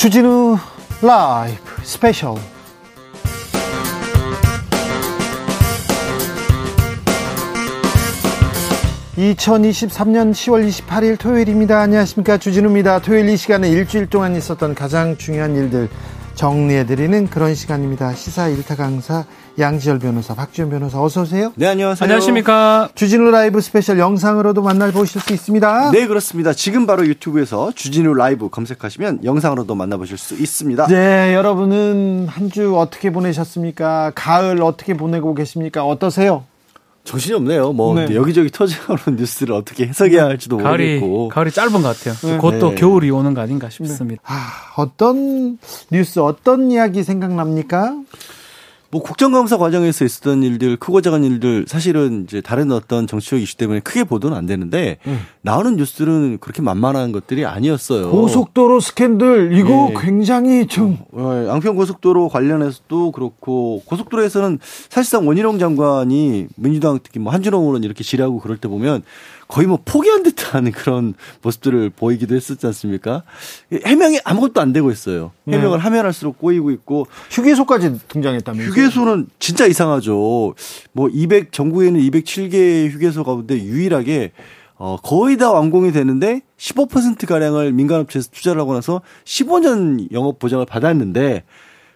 주진우 라이브 스페셜 2023년 10월 28일 토요일입니다. 안녕하십니까. 주진우입니다. 토요일 이 시간은 일주일 동안 있었던 가장 중요한 일들 정리해드리는 그런 시간입니다. 시사 일타 강사 양지열 변호사, 박지훈 변호사 어서 오세요. 네, 안녕하세요. 안녕하십니까. 주진우 라이브 스페셜 영상으로도 만나보실 수 있습니다. 네, 그렇습니다. 지금 바로 유튜브에서 주진우 라이브 검색하시면 영상으로도 만나보실 수 있습니다. 네, 여러분은 한 주 어떻게 보내셨습니까? 가을 어떻게 보내고 계십니까? 어떠세요? 정신이 없네요. 뭐 네. 여기저기 터져오는 뉴스를 어떻게 해석해야 할지도 가을이, 모르겠고. 가을이 짧은 것 같아요. 곧또 네. 겨울이 오는 거 아닌가 싶습니다. 아, 어떤 뉴스, 어떤 이야기 생각납니까? 뭐 국정감사 과정에서 있었던 일들, 크고 작은 일들 사실은 이제 다른 어떤 정치적 이슈 때문에 크게 보도는 안 되는데 나오는 뉴스들은 그렇게 만만한 것들이 아니었어요. 고속도로 스캔들, 이거 예. 굉장히 좀, 어, 양평 고속도로 관련해서도 그렇고 고속도로에서는 사실상 원희룡 장관이 민주당 특히 뭐 한준호 의원 이렇게 지뢰하고 그럴 때 보면 거의 뭐 포기한 듯한 그런 모습들을 보이기도 했었지 않습니까? 해명이 아무것도 안 되고 있어요. 해명을 하면 할수록 꼬이고 있고 휴게소까지 등장했다면서요? 휴게소는 진짜 이상하죠. 뭐 200, 전국에는 207개 휴게소 가운데 유일하게 어, 거의 다 완공이 되는데 15%가량을 민간업체에서 투자를 하고 나서 15년 영업 보장을 받았는데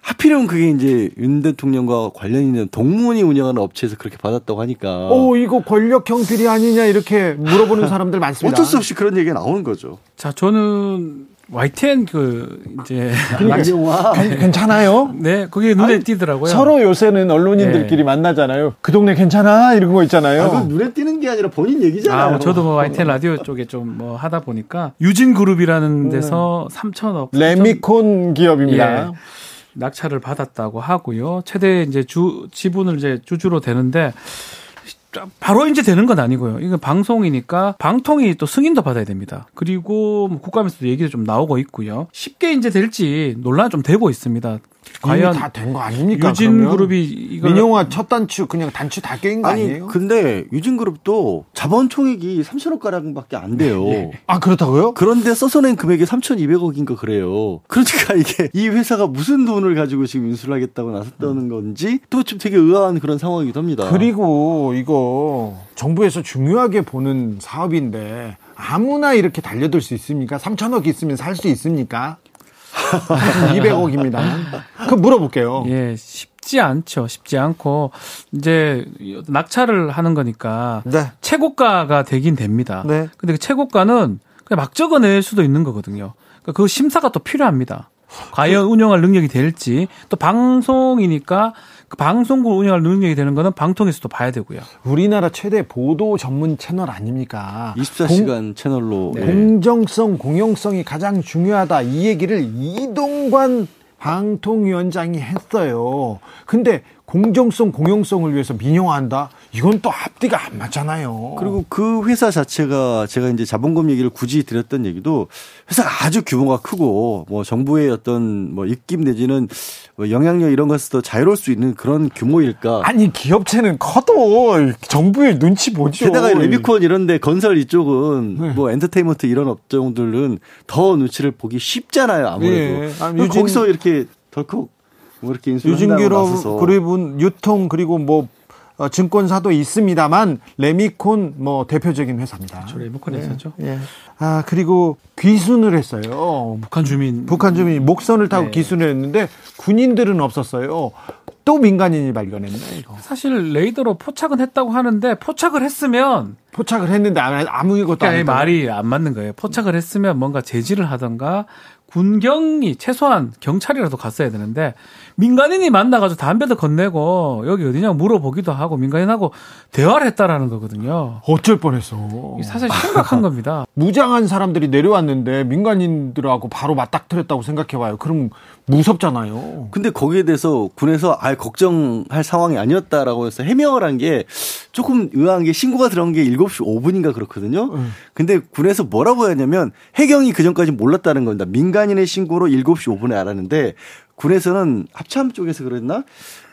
하필이면 그게 이제 윤 대통령과 관련 있는 동문이 운영하는 업체에서 그렇게 받았다고 하니까 오, 이거 권력형 비리 아니냐, 이렇게 물어보는 사람들 많습니다. 어쩔 수 없이 그런 얘기가 나오는 거죠. 자, 저는 YTN 그, 이제. 괜- 괜찮아요? 네, 그게 눈에 띄더라고요. 서로 요새는 언론인들끼리 만나잖아요. 그 동네 괜찮아? 이런 거 있잖아요. 아, 그건 눈에 띄는 게 아니라 본인 얘기잖아요. 아, 뭐 저도 뭐 YTN 라디오 쪽에 좀 뭐 하다 보니까 유진 그룹이라는 데서 3천억. 레미콘 기업입니다. 예. 낙찰을 받았다고 하고요. 최대 이제 주 지분을 이제 주주로 되는데 바로 이제 되는 건 아니고요. 이건 방송이니까 방통위 또 승인도 받아야 됩니다. 그리고 뭐 국감에서도 얘기도 좀 나오고 있고요. 쉽게 이제 될지 논란 좀 되고 있습니다. 과연 다 된 거 아닙니까? 유진? 그룹이 이걸 민영화 첫 단추 그냥 단추 다깬거 아니 아니 에요? 근데 유진 그룹도 자본 총액이 3천억 가량밖에 안 돼요. 아 그렇다고요? 그런데 써서낸 금액이 3,200억인가 그래요. 그러니까 이게 이 회사가 무슨 돈을 가지고 지금 인수를 하겠다고 나섰다는 건지 또 좀 되게 의아한 그런 상황이기도 합니다. 그리고 이거 정부에서 중요하게 보는 사업인데 아무나 이렇게 달려들 수 있습니까? 3천억 있으면 살 수 있습니까? 200억입니다. 그 물어볼게요. 예, 쉽지 않죠. 쉽지 않고 이제 낙찰을 하는 거니까 네. 최고가가 되긴 됩니다. 네. 근데 그 최고가는 그냥 막 적어낼 수도 있는 거거든요. 그러니까 그 심사가 또 필요합니다. 과연 운영할 능력이 될지 또 방송이니까 그 방송국 운영할 능력이 되는 거는 방통에서도 봐야 되고요. 우리나라 최대 보도 전문 채널 아닙니까? 24시간 채널로 네. 예. 공정성, 공영성이 가장 중요하다. 이 얘기를 이동관 방통위원장이 했어요. 근데 공정성, 공영성을 위해서 민영화한다? 이건 또 앞뒤가 안 맞잖아요. 그리고 그 회사 자체가 제가 이제 자본금 얘기를 굳이 드렸던 얘기도 회사가 아주 규모가 크고 뭐 정부의 어떤 뭐 입김 내지는 뭐 영향력 이런 것에서 자유로울 수 있는 그런 규모일까? 아니 기업체는 커도 정부의 눈치 보죠. 게다가 레미콘 이런데 건설 이쪽은 네. 뭐 엔터테인먼트 이런 업종들은 더 눈치를 보기 쉽잖아요 아무래도 그럼 유진- 거기서 이렇게 덜컥 뭐 이렇게 나서서 그룹은 유통 그리고 뭐 어, 증권사도 있습니다만 레미콘 뭐 대표적인 회사입니다. 저 레미콘에 있었죠. 예. 아 그리고 귀순을 했어요. 북한 주민 북한 주민이 목선을 타고 네. 기순을 했는데 군인들은 없었어요. 또 민간인이 발견했네 이거. 사실 레이더로 포착은 했다고 하는데 포착을 했으면 포착을 했는데 아무- 아무것도 안 그러니까 이 했다. 말이 안 맞는 거예요. 포착을 했으면 뭔가 제지를 하던가 군경이 최소한 경찰이라도 갔어야 되는데 민간인이 만나가지고 담배도 건네고 여기 어디냐고 물어보기도 하고 민간인하고 대화를 했다라는 거거든요. 어쩔 뻔했어. 사실 심각한 겁니다. 무장한 사람들이 내려왔는데 민간인들하고 바로 맞닥뜨렸다고 생각해봐요. 그럼 무섭잖아요. 근데 거기에 대해서 군에서 아 걱정할 상황이 아니었다라고 해서 해명을 한 게 조금 의아한 게 신고가 들어간 게 7시 5분인가 그렇거든요. 근데 군에서 뭐라고 했냐면 해경이 그 전까지 몰랐다는 겁니다. 민간인의 신고로 7시 5분에 알았는데 군에서는 합참 쪽에서 그랬나?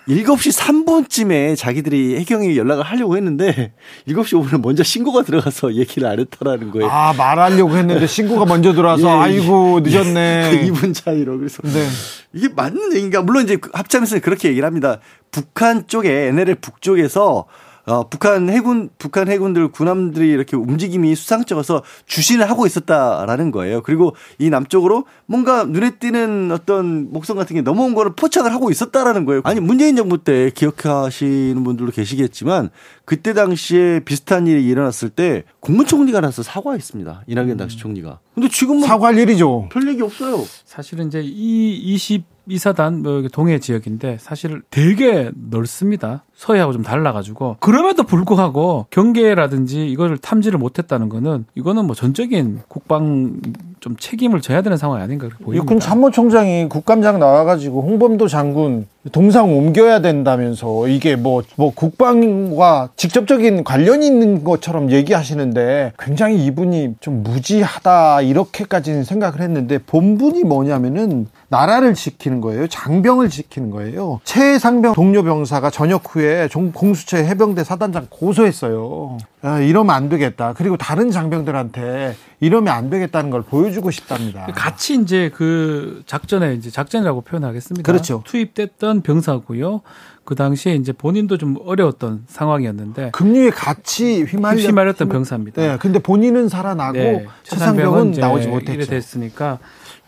7시 3분쯤에 자기들이 해경에 연락을 하려고 했는데 7시 5분에 먼저 신고가 들어가서 얘기를 안 했다라는 거예요. 아, 말하려고 했는데 신고가 먼저 들어와서 예, 아이고 늦었네. 2분 차이로 그래서 네. 이게 맞는 얘기인가? 물론 이제 합참에서는 그렇게 얘기를 합니다. 북한 쪽에 NLL 북쪽에서 어, 북한 해군, 북한 해군들, 군함들이 이렇게 움직임이 수상쩍어서 주신을 하고 있었다라는 거예요. 그리고 이 남쪽으로 뭔가 눈에 띄는 어떤 목성 같은 게 넘어온 거를 포착을 하고 있었다라는 거예요. 아니, 문재인 정부 때 기억하시는 분들도 계시겠지만 그때 당시에 비슷한 일이 일어났을 때 국무총리가 나서 사과했습니다. 이낙연 당시 총리가. 근데 지금은 사과할 일이죠. 별 얘기 없어요. 사실은 이제 이 20, 이사단 뭐 동해 지역인데 사실 되게 넓습니다. 서해하고 좀 달라가지고 그럼에도 불구하고 경계라든지 이거를 탐지를 못했다는 거는 이거는 뭐 전적인 국방 좀 책임을 져야 되는 상황이 아닌가 보입니다. 육군 참모총장이 국감장 나와가지고 홍범도 장군 동상 옮겨야 된다면서 이게 뭐, 뭐 국방과 직접적인 관련이 있는 것처럼 얘기하시는데 굉장히 이분이 좀 무지하다 이렇게까지는 생각을 했는데 본분이 뭐냐면은 나라를 지키는 거예요. 장병을 지키는 거예요. 최상병 동료 병사가 전역 후에 공수처 해병대 사단장 고소했어요. 아, 이러면 안 되겠다. 그리고 다른 장병들한테 이러면 안 되겠다는 걸 보여주고 싶답니다. 같이 이제 그 작전에 이제 작전이라고 표현하겠습니다. 그렇죠. 투입됐던 병사고요. 그 당시에 이제 본인도 좀 어려웠던 상황이었는데 급류에 같이 휘말렸, 휘말렸던 병사입니다. 네, 근데 본인은 살아나고 네, 최상병은 나오지 못했죠. 됐으니까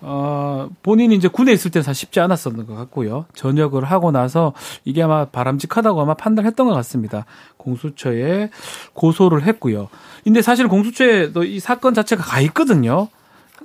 어, 본인이 이제 군에 있을 때는 사실 쉽지 않았었던 것 같고요. 전역을 하고 나서 이게 아마 바람직하다고 아마 판단했던 것 같습니다. 공수처에 고소를 했고요. 근데 사실 공수처에도 이 사건 자체가 가 있거든요.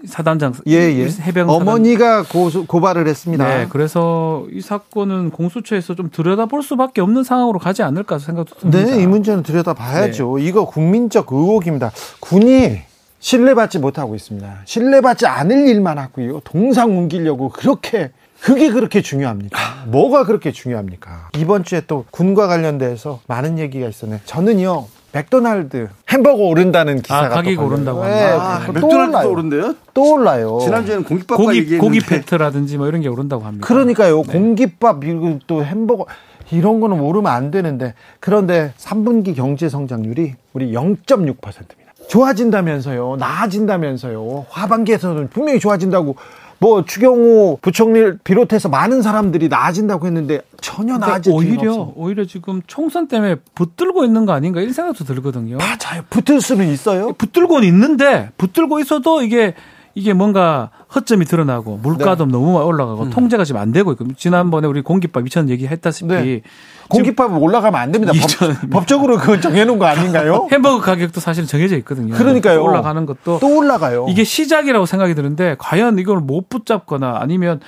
사단장 예, 예. 해병 어머니가 고소, 고발을 했습니다. 네, 그래서 이 사건은 공수처에서 좀 들여다볼 수밖에 없는 상황으로 가지 않을까 생각도 듭니다. 네, 이 문제는 들여다봐야죠. 이거 국민적 의혹입니다. 군이 신뢰받지 못하고 있습니다. 신뢰받지 않을 일만 하고요. 동상 옮기려고 그렇게 그게 그렇게 중요합니까? 뭐가 그렇게 중요합니까? 이번 주에 또 군과 관련돼서 많은 얘기가 있었네. 저는요. 맥도날드 햄버거 오른다는 기사가 아, 가격이 또 걸려요. 오른다고 네, 아, 또 맥도날드도 올라요. 오른대요? 또 올라요. 지난주에는 공깃밥과 고기 고기 패트라든지 뭐 이런 게 오른다고 합니다. 그러니까요. 네. 공깃밥 그리고 또 햄버거 이런 거는 오르면 안 되는데 그런데 3분기 경제 성장률이 우리 0.6%입니다. 좋아진다면서요. 나아진다면서요. 하반기에서는 분명히 좋아진다고 뭐 추경호 부총리를 비롯해서 많은 사람들이 나아진다고 했는데 전혀 나아질 오히려 오히려 없어. 오히려 지금 총선 때문에 붙들고 있는 거 아닌가 이런 생각도 들거든요. 맞아요. 붙을 수는 있어요. 붙들고는 있는데 붙들고 있어도 이게 이게 뭔가 허점이 드러나고 물가도 네. 너무 올라가고 음. 통제가 지금 안 되고 있고 지난번에 우리 공깃밥 이천 얘기했다시피 네. 공깃밥은 올라가면 안 됩니다. 법, 적으로 그건 정해놓은 거 아닌가요? 햄버거 가격도 사실 정해져 있거든요. 그러니까요. 올라가는 것도 또 올라가요. 이게 시작이라고 생각이 드는데 과연 이걸 못 붙잡거나 아니면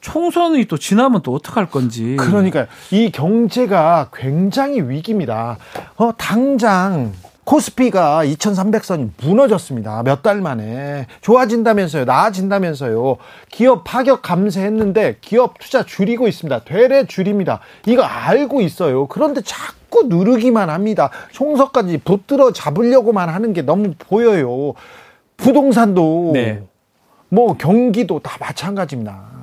총선이 또 지나면 또 어떡할 건지. 그러니까요. 이 경제가 굉장히 위기입니다. 어, 당장 코스피가 2300선이 무너졌습니다. 몇 달 만에. 좋아진다면서요. 나아진다면서요. 기업 파격 감세했는데 기업 투자 줄이고 있습니다. 되레 줄입니다. 이거 알고 있어요. 그런데 자꾸 누르기만 합니다. 총선까지 붙들어 잡으려고만 하는 게 너무 보여요. 부동산도 네. 뭐 경기도 다 마찬가지입니다.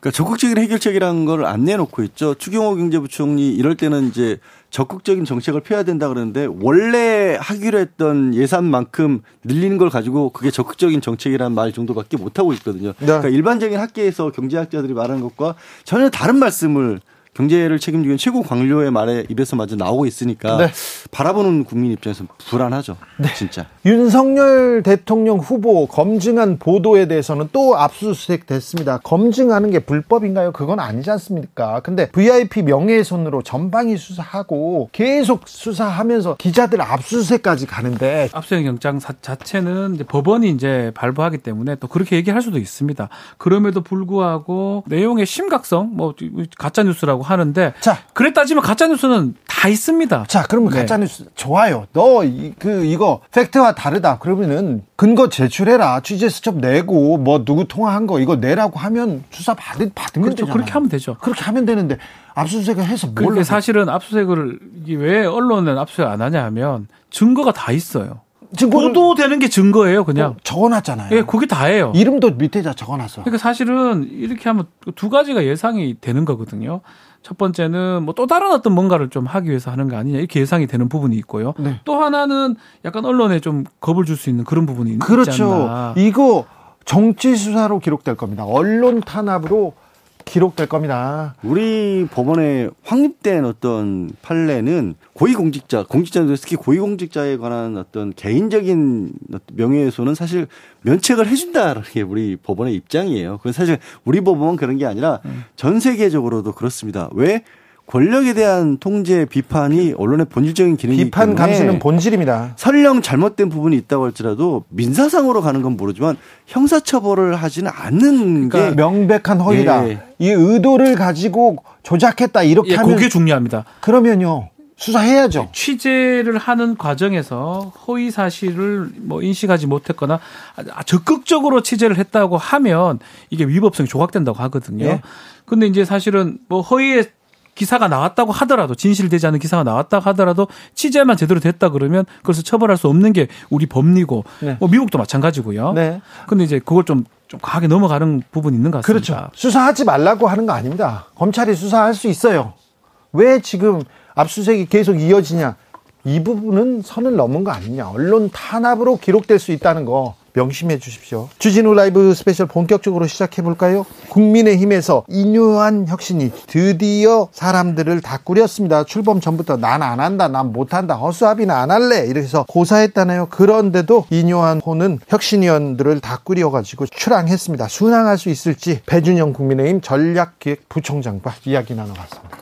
그러니까 적극적인 해결책이라는 걸 안 내놓고 있죠. 추경호 경제부총리 이럴 때는 이제 적극적인 정책을 펴야 된다 그러는데 원래 하기로 했던 예산만큼 늘리는 걸 가지고 그게 적극적인 정책이라는 말 정도밖에 못 하고 있거든요. 그러니까 일반적인 학계에서 경제학자들이 말하는 것과 전혀 다른 말씀을 경제를 책임지는 최고 관료의 말에 입에서 마저 나오고 있으니까 네. 바라보는 국민 입장에서 불안하죠. 진짜. 윤석열 대통령 후보 검증한 보도에 대해서는 또 압수수색 됐습니다. 검증하는 게 불법인가요? 그건 아니지 않습니까? 근데 VIP 명예훼손으로 전방위 수사하고 계속 수사하면서 기자들 압수수색까지 가는데 압수수색 영장 사- 자체는 이제 법원이 이제 발부하기 때문에 또 그렇게 얘기할 수도 있습니다. 그럼에도 불구하고 내용의 심각성, 뭐 가짜 뉴스라고 하는데 자. 그래 따지면 가짜 뉴스는 다 있습니다. 자, 그러면 네. 가짜 뉴스 좋아요. 너 그 이거 팩트와 다르다. 그러면은 근거 제출해라. 취재 수첩 내고 뭐 누구 통화한 거 이거 내라고 하면 수사 받, 받으면 그렇죠. 되잖아요. 그렇게 하면 되죠. 그렇게 하면 되는데 압수수색을 해서 뭘 하겠- 사실은 압수수색을 이게 왜 언론은 압수수색 안 하냐 하면 증거가 다 있어요. 증거를 보도되는 게 증거예요, 그냥. 적어놨잖아요. 예, 그게 다예요. 이름도 밑에다 적어놨어. 그러니까 사실은 이렇게 하면 두 가지가 예상이 되는 거거든요. 첫 번째는 뭐 또 다른 어떤 뭔가를 좀 하기 위해서 하는 거 아니냐 이렇게 예상이 되는 부분이 있고요. 네. 또 하나는 약간 언론에 좀 겁을 줄 수 있는 그런 부분이 있지 그렇죠. 않나. 이거 정치 수사로 기록될 겁니다. 언론 탄압으로 기록될 겁니다. 우리 법원에 확립된 어떤 판례는 고위공직자, 공직자들 특히 고위공직자에 관한 어떤 개인적인 명예훼손은 사실 면책을 해준다라는 게 우리 법원의 입장이에요. 그건 사실 우리 법원은 그런 게 아니라 전 세계적으로도 그렇습니다. 왜? 권력에 대한 통제 비판이 언론의 본질적인 기능이기 비판 때문에 감시는 본질입니다. 설령 잘못된 부분이 있다고 할지라도 민사상으로 가는 건 모르지만 형사처벌을 하지는 않는 그러니까 게 명백한 허위다. 예. 이 의도를 가지고 조작했다 이렇게 예, 하면 그게 중요합니다. 그러면요 수사해야죠. 취재를 하는 과정에서 허위 사실을 뭐 인식하지 못했거나 아, 적극적으로 취재를 했다고 하면 이게 위법성이 조각된다고 하거든요. 예. 근데 이제 사실은 뭐 허위의 기사가 나왔다고 하더라도 진실되지 않은 기사가 나왔다고 하더라도 취재만 제대로 됐다 그러면 그것을 처벌할 수 없는 게 우리 법리고 네. 뭐 미국도 마찬가지고요. 네. 근데 이제 그걸 좀좀 과하게 넘어가는 부분이 있는 것 같습니다. 그렇죠. 수사하지 말라고 하는 거 아닙니다. 검찰이 수사할 수 있어요. 왜 지금 압수수색이 계속 이어지냐? 이 부분은 선을 넘은 거 아니냐? 언론 탄압으로 기록될 수 있다는 거 명심해 주십시오. 주진우 라이브 스페셜 본격적으로 시작해 볼까요? 국민의힘에서 인요한 혁신이 드디어 사람들을 다 꾸렸습니다. 출범 전부터 난 안 한다, 난 못한다, 허수아비는 안 할래 이래서 고사했다네요. 그런데도 인요한 호는 혁신위원들을 다 꾸려가지고 출항했습니다. 순항할 수 있을지 배준영 국민의힘 전략기획부총장과 이야기 나눠봤습니다.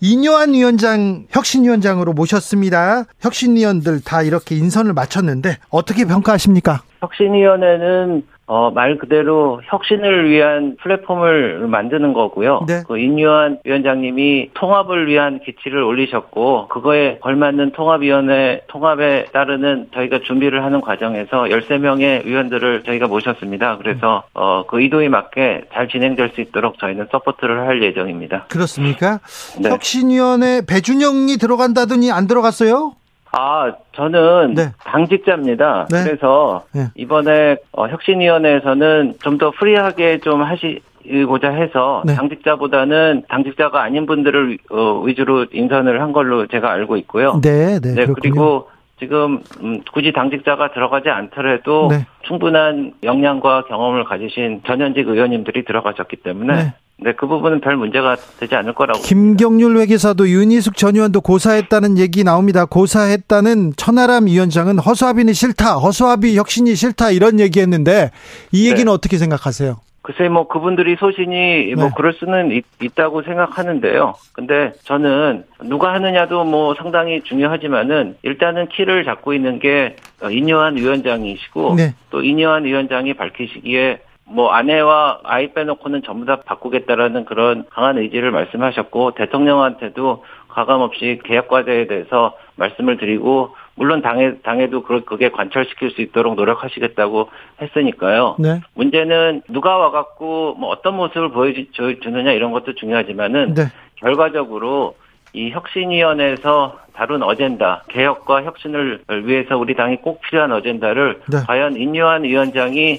인요한 위원장 혁신위원장으로 모셨습니다. 혁신위원들 다 이렇게 인선을 마쳤는데 어떻게 평가하십니까? 혁신위원회는 어, 말 그대로 혁신을 위한 플랫폼을 만드는 거고요. 네. 그 인요한 위원장님이 통합을 위한 기치를 올리셨고 그거에 걸맞는 통합위원회 통합에 따르는 저희가 준비를 하는 과정에서 13명의 위원들을 저희가 모셨습니다. 그래서 어, 그 의도에 맞게 잘 진행될 수 있도록 저희는 support를 할 예정입니다. 그렇습니까? 네. 혁신위원회 배준영이 들어간다더니 안 들어갔어요? 아, 저는 네. 당직자입니다. 네. 그래서 네. 이번에 어, 혁신위원회에서는 좀 더 free하게 좀 하시 고자 해서 네. 당직자보다는 당직자가 아닌 분들을 어, 위주로 인선을 한 걸로 제가 알고 있고요. 네, 네, 네. 그리고 지금 음, 굳이 당직자가 들어가지 않더라도 네. 충분한 역량과 경험을 가지신 전현직 의원님들이 들어가셨기 때문에 네. 네, 그 부분은 별 문제가 되지 않을 거라고 김경률 회계사도 윤희숙 전 의원도 고사했다는 얘기 나옵니다. 고사했다는 천하람 위원장은 허수아비는 싫다, 허수아비 혁신이 싫다 이런 얘기했는데 이 얘기는 네. 어떻게 생각하세요? 글쎄 뭐 그분들이 소신이 뭐 네. 그럴 수는 있, 다고 생각하는데요. 근데 저는 누가 하느냐도 뭐 상당히 중요하지만은 일단은 키를 잡고 있는 게 어, 인요한 위원장이시고 네. 또 인요한 위원장이 밝히시기에 뭐 아내와 아이 빼놓고는 전부 다 바꾸겠다라는 그런 강한 의지를 말씀하셨고 대통령한테도 가감 없이 개혁 과제에 대해서 말씀을 드리고 물론 당에 당에도 그- 그게 관철시킬 수 있도록 노력하시겠다고 했으니까요. 네. 문제는 누가 와갖고 뭐 어떤 모습을 보여주느냐 이런 것도 중요하지만은 네. 결과적으로 이 혁신위원회에서 다룬 어젠다 개혁과 혁신을 위해서 우리 당이 꼭 필요한 어젠다를 네. 과연 인요한 위원장이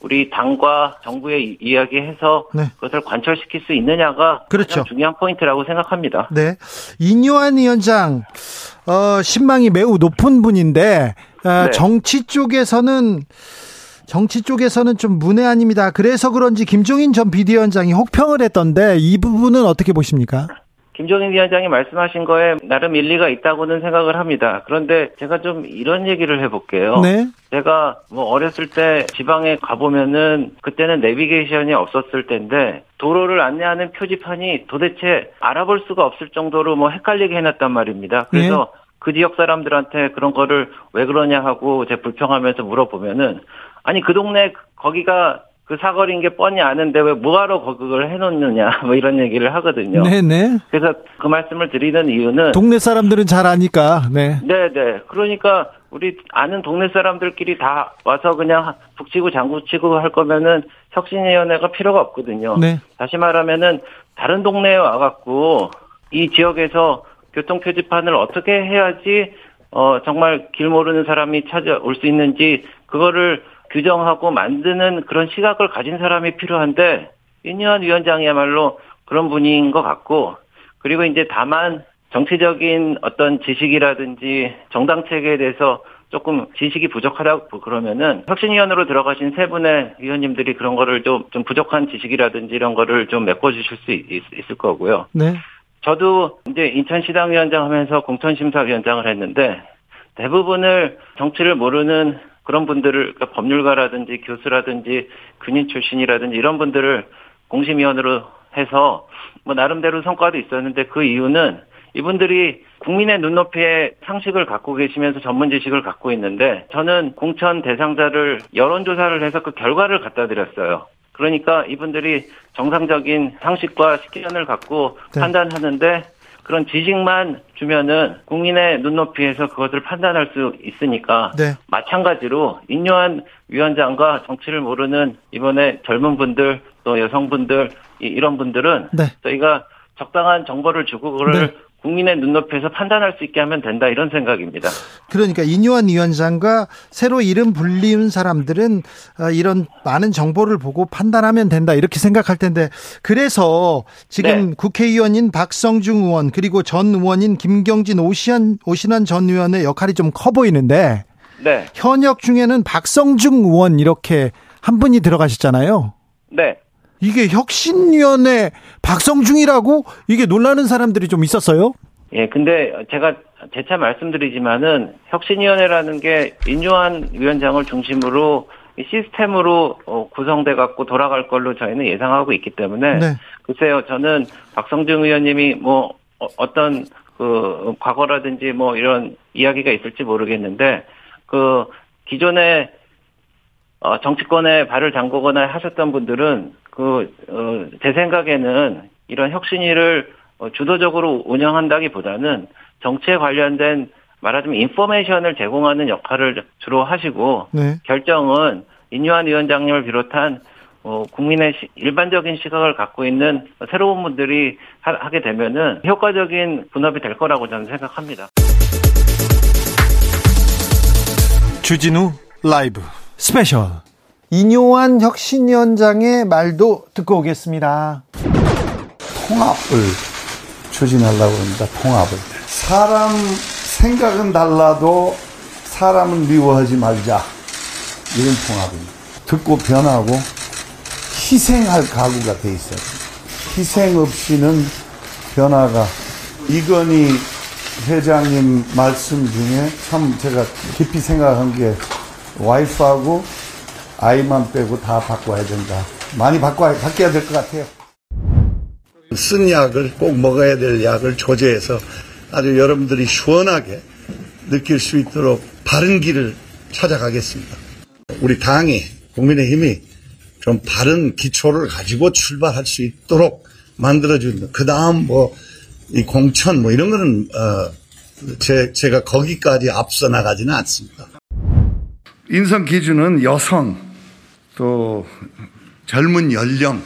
우리 당과 정부에 이- 이야기해서 네. 그것을 관철시킬 수 있느냐가 그렇죠. 중요한 포인트라고 생각합니다. 네. 인요한 위원장, 어, 신망이 매우 높은 분인데, 아, 네. 정치 쪽에서는, 정치 쪽에서는 좀 문외한입니다. 그래서 그런지 김종인 전 비대위원장이 혹평을 했던데, 이 부분은 어떻게 보십니까? 김종인 위원장이 말씀하신 거에 나름 일리가 있다고는 생각을 합니다. 그런데 제가 좀 이런 얘기를 해볼게요. 네. 제가 뭐 어렸을 때 지방에 가보면은 그때는 내비게이션이 없었을 텐데 도로를 안내하는 표지판이 도대체 알아볼 수가 없을 정도로 뭐 헷갈리게 해놨단 말입니다. 그래서 그 지역 사람들한테 그런 거를 왜 그러냐 하고 제 불평하면서 물어보면은 아니 그 동네 거기가 그 사거리인 게 뻔히 아는데 왜 뭐하러 그걸 해놓느냐 뭐 이런 얘기를 하거든요. 네네. 그래서 그 말씀을 드리는 이유는 동네 사람들은 잘 아니까, 네. 네네. 그러니까 우리 아는 동네 사람들끼리 다 와서 그냥 북치고 장구치고 할 거면은 혁신위원회가 필요가 없거든요. 네. 다시 말하면은 다른 동네에 와갖고 이 지역에서 교통 표지판을 어떻게 해야지 어 정말 길 모르는 사람이 찾아올 수 있는지 그거를 규정하고 만드는 그런 시각을 가진 사람이 필요한데 윤여한 위원장이야말로 그런 분인 것 같고 그리고 이제 다만 정치적인 어떤 지식이라든지 정당 체계에 대해서 조금 지식이 부족하다고 그러면은 혁신위원으로 들어가신 세 분의 위원님들이 그런 거를 좀, 좀 부족한 지식이라든지 이런 거를 좀 메꿔주실 수 있, 있을 거고요. 네. 저도 이제 인천시당 위원장 하면서 공천심사위원장을 했는데 대부분을 정치를 모르는 그런 분들을 그러니까 법률가라든지 교수라든지 군인 출신이라든지 이런 분들을 공심위원으로 해서 뭐 나름대로 성과도 있었는데 그 이유는 이분들이 국민의 눈높이에 상식을 갖고 계시면서 전문 지식을 갖고 있는데 저는 공천 대상자를 여론조사를 해서 그 결과를 갖다 드렸어요. 그러니까 이분들이 정상적인 상식과 식견을 갖고 네. 판단하는데 그런 지식만 주면은 국민의 눈높이에서 그것을 판단할 수 있으니까 네. 마찬가지로 인요한 위원장과 정치를 모르는 이번에 젊은 분들 또 여성분들 이- 이런 분들은 네. 저희가 적당한 정보를 주고 그걸 네. 국민의 눈높이에서 판단할 수 있게 하면 된다 이런 생각입니다. 그러니까 이뇨한 위원장과 새로 이름 불리운 사람들은 어, 이런 많은 정보를 보고 판단하면 된다 이렇게 생각할 텐데 그래서 지금 네. 국회의원인 박성중 의원 그리고 전 의원인 김경진 오시안 오신환 전 의원의 역할이 좀 커 보이는데 네, 현역 중에는 박성중 의원 이렇게 한 분이 들어가셨잖아요. 네. 이게 혁신위원회 박성중이라고 이게 놀라는 사람들이 좀 있었어요. 예, 근데 제가 재차 말씀드리지만은 혁신위원회라는 게 인요한 위원장을 중심으로 이 시스템으로 어, 구성돼 갖고 돌아갈 걸로 저희는 예상하고 있기 때문에 네. 글쎄요, 저는 박성중 의원님이 뭐 어, 어떤 그 과거라든지 뭐 이런 이야기가 있을지 모르겠는데 그 기존에 어, 정치권에 발을 담그거나 하셨던 분들은 그, 어, 제 생각에는 이런 혁신위를 어, 주도적으로 운영한다기 보다는 정치에 관련된 말하자면 information을 제공하는 역할을 주로 하시고 네. 결정은 인요한 위원장님을 비롯한 어, 국민의 시- 일반적인 시각을 갖고 있는 새로운 분들이 하, 게 되면은 효과적인 분업이 될 거라고 저는 생각합니다. 주진우 라이브 스페셜 인요한 혁신위원장의 말도 듣고 오겠습니다. 통합을 추진하려고 합니다. 통합을. 사람 생각은 달라도 사람은 미워하지 말자. 이런 통합입니다. 듣고 변하고 희생할 각오가 돼 있어요. 희생 없이는 변화가 이건희 회장님 말씀 중에 참 제가 깊이 생각한 게 와이프하고 아이만 빼고 다 바꿔야 된다. 많이 바꿔야, 바뀌어야 될 것 같아요. 쓴 약을 꼭 먹어야 될 약을 조제해서 아주 여러분들이 시원하게 느낄 수 있도록 바른 길을 찾아가겠습니다. 우리 당이, 국민의힘이 좀 바른 기초를 가지고 출발할 수 있도록 만들어주는, 그 다음 뭐, 이 공천 뭐 이런 거는, 어, 제, 제가 거기까지 앞서 나가지는 않습니다. 인성 기준은 여성, 또 젊은 연령,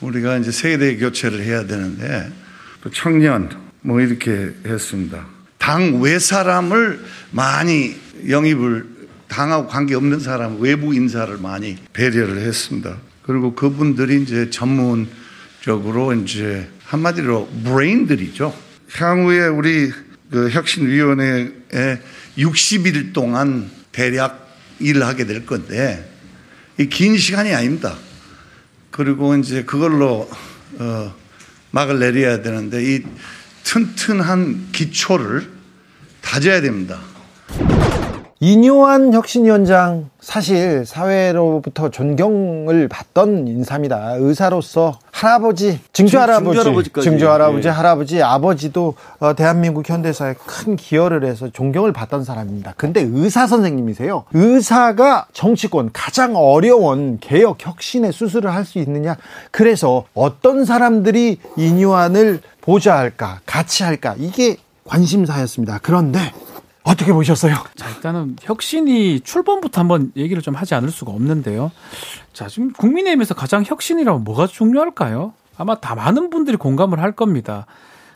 우리가 이제 세대 교체를 해야 되는데 또 청년 뭐 이렇게 했습니다. 당 외 사람을 많이 영입을 당하고 관계 없는 사람 외부 인사를 많이 배려를 했습니다. 그리고 그분들이 이제 전문적으로 이제 한마디로 브레인들이죠. 향후에 우리 그 혁신위원회에 60일 동안 대략 일을 하게 될 건데 이 긴 시간이 아닙니다. 그리고 이제 그걸로 어, 막을 내려야 되는데 이 튼튼한 기초를 다져야 됩니다. 이뇨한 혁신위원장 사실 사회로부터 존경을 받던 인사입니다. 의사로서 할아버지, 증조 증- 할아버지, 증조 할아버지, 예. 할아버지, 아버지도 어, 대한민국 현대사에 큰 기여를 해서 존경을 받던 사람입니다. 근데 의사 선생님이세요. 의사가 정치권 가장 어려운 개혁 혁신의 수술을 할 수 있느냐? 그래서 어떤 사람들이 이뇨한을 보좌할까, 같이 할까? 이게 관심사였습니다. 그런데 어떻게 보셨어요? 자, 일단은 혁신이 출범부터 한번 얘기를 좀 하지 않을 수가 없는데요. 자, 지금 국민의힘에서 가장 혁신이라면 뭐가 중요할까요? 아마 다 많은 분들이 공감을 할 겁니다.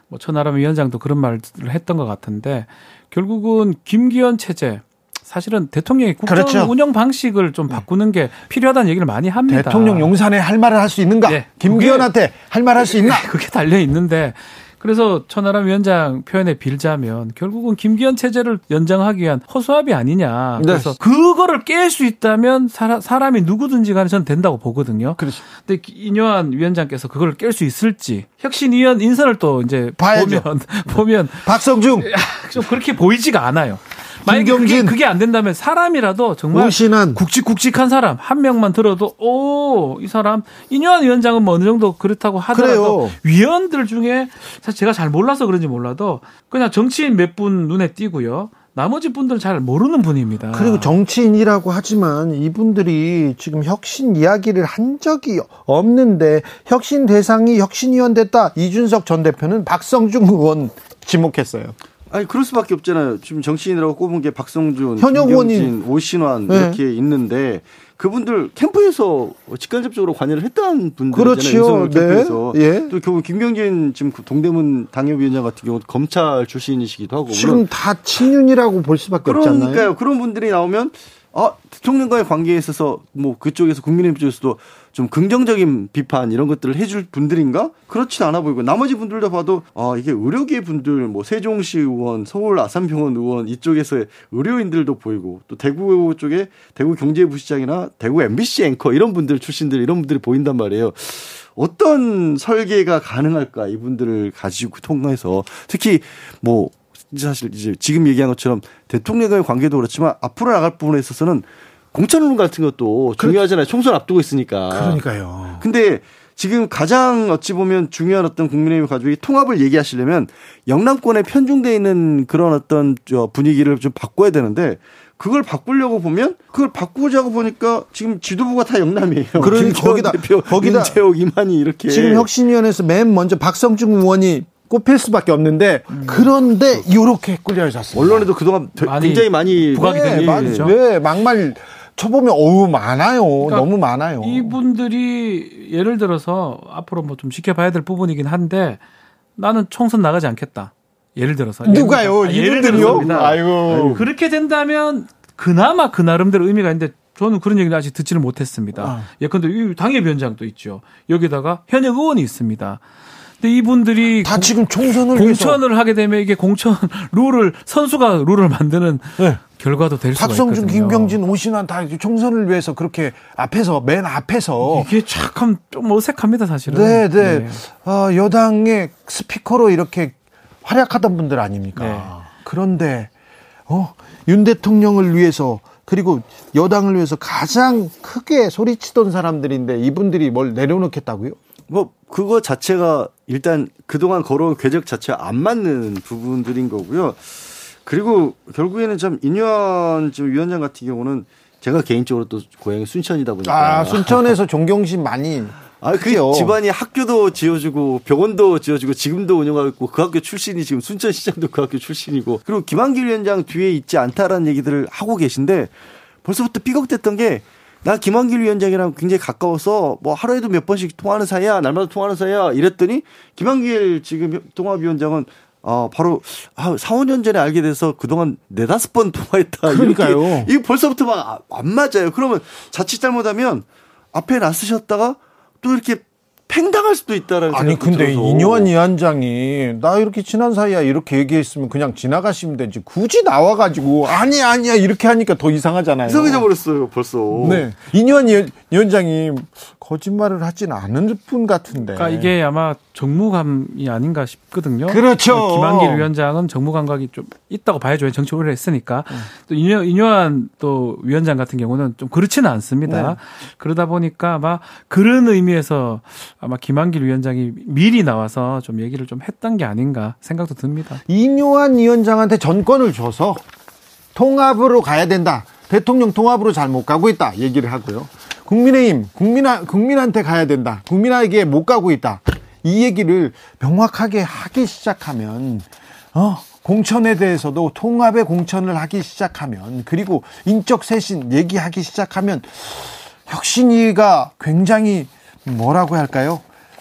뭐 천하람 위원장도 그런 말을 했던 것 같은데 결국은 김기현 체제 사실은 대통령이 국정 그렇죠. 운영 방식을 좀 바꾸는 게 필요하다는 얘기를 많이 합니다. 대통령 용산에 할 말을 할 수 있는가? 네. 김기현한테 할 말 할 수 있나? 그게 달려 있는데 그래서 천하람 위원장 표현에 빌자면 결국은 김기현 체제를 연장하기 위한 허수아비 아니냐. 네. 그래서 그거를 깰 수 있다면 사람, 사람이 누구든지 간에 저는 된다고 보거든요. 그렇죠. 근데 이뇨한 위원장께서 그걸 깰 수 있을지 혁신위원 인선을 또 이제 봐야죠. 보면 보면 박성중, 좀 그렇게 보이지가 않아요. 만약에 그게. 그게 안 된다면 사람이라도 정말 오신환. 굵직굵직한 사람 한 명만 들어도 오 이 사람 이뇨한 위원장은 뭐 어느 정도 그렇다고 하더라도 그래요. 위원들 중에 사실 제가 잘 몰라서 그런지 몰라도 그냥 정치인 몇 분 눈에 띄고요. 나머지 분들은 잘 모르는 분입니다. 그리고 정치인이라고 하지만 이분들이 지금 혁신 이야기를 한 적이 없는데 혁신 대상이 혁신위원 됐다. 이준석 전 대표는 박성중 의원 지목했어요. 아니 그럴 수밖에 없잖아요. 지금 정치인이라고 꼽은 게 박성준, 현역 김경진, 오신환 네. 이렇게 있는데 그분들 캠프에서 직간접적으로 관여를 했다는 분들이잖아요. 그렇지요. 네. 캠프에서 예. 또 결국 김경진 지금 그 동대문 당협위원장 같은 경우 검찰 출신이시기도 하고 지금 다 친윤이라고 볼 수밖에 없잖아요. 그러니까요. 그런 분들이 나오면 아 대통령과의 관계에 있어서 뭐 그쪽에서 국민의힘 쪽에서도 좀 긍정적인 비판 이런 것들을 해줄 분들인가? 그렇진 않아 보이고. 나머지 분들도 봐도 아 이게 의료계 분들 뭐 세종시 의원 서울 아산병원 의원 이쪽에서의 의료인들도 보이고 또 대구 쪽에 대구 경제부 시장이나 대구 MBC 앵커 이런 분들 출신들 이런 분들이 보인단 말이에요. 어떤 설계가 가능할까? 이분들을 가지고 통해서. 특히 뭐 사실 이제 지금 얘기한 것처럼 대통령과의 관계도 그렇지만 앞으로 나갈 부분에 있어서는 공천론 같은 것도 중요하잖아요. 총선 앞두고 있으니까. 그러니까요. 근데 지금 가장 어찌 보면 중요한 어떤 국민의힘 가족이 통합을 얘기하시려면 영남권에 편중돼 있는 그런 어떤 저 분위기를 좀 바꿔야 되는데 그걸 바꾸려고 보면 그걸 바꾸자고 보니까 지금 지도부가 다 영남이에요. 그러니 김기현 거기다- 대표, 거기다 윤재옥, 이만희 이렇게 지금 혁신위원회에서 맨 먼저 박성중 의원이 꼽힐 수밖에 없는데 그런데 이렇게 꾸려졌습니다. 언론에도 그동안 되- 많이 굉장히 많이 부각이 네, 된 많이- 얘기죠. 왜 막말 쳐보면 어우 많아요. 그러니까 너무 많아요. 이분들이 예를 들어서 앞으로 뭐 좀 지켜봐야 될 부분이긴 한데 나는 총선 나가지 않겠다. 예를 들어서 누가요? 아, 예를? 들어서입니다. 아이고. 그렇게 된다면 그나마 그 나름대로 의미가 있는데 저는 그런 얘기는 아직 듣지를 못했습니다. 아. 예컨대 이 당협위원장도 있죠. 여기다가 현역 의원이 있습니다. 근데 이분들이 다 공- 지금 총선을 위해서 공천을 하게 되면 이게 공천 룰을 선수가 룰을 만드는 네. 결과도 될 수가 박성준, 있거든요. 김경진, 오신환 다 총선을 위해서 그렇게 앞에서 맨 앞에서 이게 참 좀 어색합니다 사실은. 네, 네. 아, 여당의 스피커로 이렇게 활약하던 분들 아닙니까? 네. 그런데 어, 윤 대통령을 위해서 그리고 여당을 위해서 가장 크게 소리치던 사람들인데 이분들이 뭘 내려놓겠다고요? 뭐 그거 자체가 일단 그동안 걸어온 궤적 자체가 안 맞는 부분들인 거고요. 그리고 결국에는 참 인유한 지금 위원장 같은 경우는 제가 개인적으로 또 고향이 순천이다 보니까 아, 순천에서 존경심 많이 아, 그 크죠. 집안이 학교도 지어주고 병원도 지어주고 지금도 운영하고 있고 그 학교 출신이 지금 순천시장도 그 학교 출신이고 그리고 김한길 위원장 뒤에 있지 않다라는 얘기들을 하고 계신데 벌써부터 삐걱댔던 게 나 김한길 위원장이랑 굉장히 가까워서 뭐 하루에도 몇 번씩 통화하는 사이야 날마다 통화하는 사이야 이랬더니 김한길 지금 통합위원장은 아 바로 아 4, 5년 전에 알게 돼서 그동안 네다섯 번 통화했다. 그러니까요. 이거 벌써부터 막 안 맞아요. 그러면 자칫 잘못하면 앞에 나서셨다가 또 이렇게 팽당할 수도 있다라는 아니 근데 들어서. 이뇨한 위원장이 나 이렇게 친한 사이야 이렇게 얘기했으면 그냥 지나가시면 되지 굳이 나와가지고 아니 아니야 이렇게 하니까 더 이상하잖아요. 이상해져 버렸어요 벌써. 네 이뇨한 위- 위원장이 거짓말을 하진 않은 분 같은데. 그러니까 이게 아마 정무감이 아닌가 싶거든요. 그렇죠. 김한길 위원장은 정무 감각이 좀 있다고 봐야죠. 정치 오래 했으니까. 또 인효, 인효한 또 위원장 같은 경우는 좀 그렇지는 않습니다. 네. 그러다 보니까 아마 그런 의미에서 아마 김한길 위원장이 미리 나와서 좀 얘기를 좀 했던 게 아닌가 생각도 듭니다. 이뇨한 위원장한테 전권을 줘서 통합으로 가야 된다. 대통령 통합으로 잘 못 가고 있다. 얘기를 하고요. 국민의힘, 국민, 국민한테 가야 된다. 국민에게 못 가고 있다. 이 얘기를 명확하게 하기 시작하면, 어, 공천에 대해서도 통합의 공천을 하기 시작하면, 그리고 인적 쇄신 얘기하기 시작하면, 혁신위가 굉장히 뭐라고 할까요?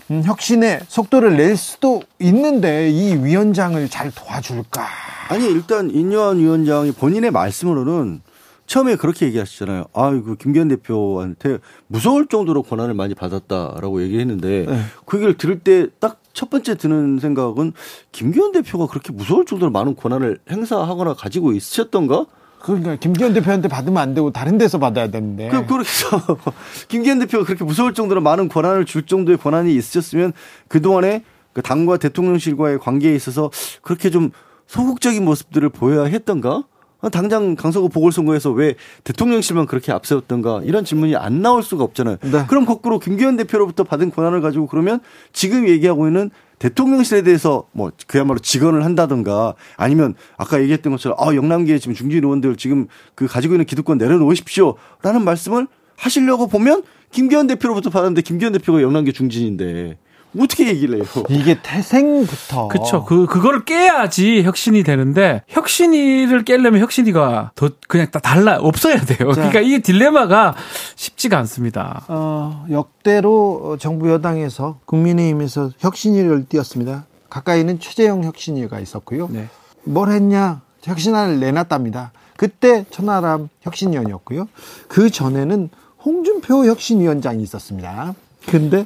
음, 혁신의 속도를 낼 수도 있는데 이 위원장을 잘 도와줄까? 아니 일단 인요한 위원장이 본인의 말씀으로는 처음에 그렇게 얘기하시잖아요. 아, 이거 김기현 대표한테 무서울 정도로 권한을 많이 받았다라고 얘기했는데 네. 그 얘기를 들을 때 딱 첫 번째 드는 생각은 김기현 대표가 그렇게 무서울 정도로 많은 권한을 행사하거나 가지고 있으셨던가? 그러니까 김기현 대표한테 받으면 안 되고 다른 데서 받아야 되는데. 그, 그래서 김기현 대표가 그렇게 무서울 정도로 많은 권한을 줄 정도의 권한이 있으셨으면 그동안에 그 당과 대통령실과의 관계에 있어서 그렇게 좀 소극적인 모습들을 보여야 했던가? 당장 강서구 보궐선거에서 왜 대통령실만 그렇게 앞세웠던가 이런 질문이 안 나올 수가 없잖아요. 네. 그럼 거꾸로 김기현 대표로부터 받은 권한을 가지고 그러면 지금 얘기하고 있는 대통령실에 대해서 뭐 그야말로 직언을 한다든가 아니면 아까 얘기했던 것처럼 아 영남기에 지금 중진 의원들 지금 그 가지고 있는 기득권 내려놓으십시오라는 말씀을 하시려고 보면 김기현 대표로부터 받았는데 김기현 대표가 영남기 중진인데 어떻게 얘기를 해요? 이게 태생부터. 그렇죠. 그 그거를 깨야지 혁신이 되는데 혁신이를 깨려면 혁신이가 더 그냥 다 달라 없어야 돼요. 자. 그러니까 이 딜레마가 쉽지가 않습니다. 어, 역대로 정부 여당에서 국민의힘에서 혁신위를 띄웠습니다. 가까이는 최재형 혁신위가 있었고요. 네. 뭘 했냐? 혁신안을 내놨답니다. 그때 천하람 혁신위원이었고요. 그 전에는 홍준표 혁신위원장이 있었습니다. 근데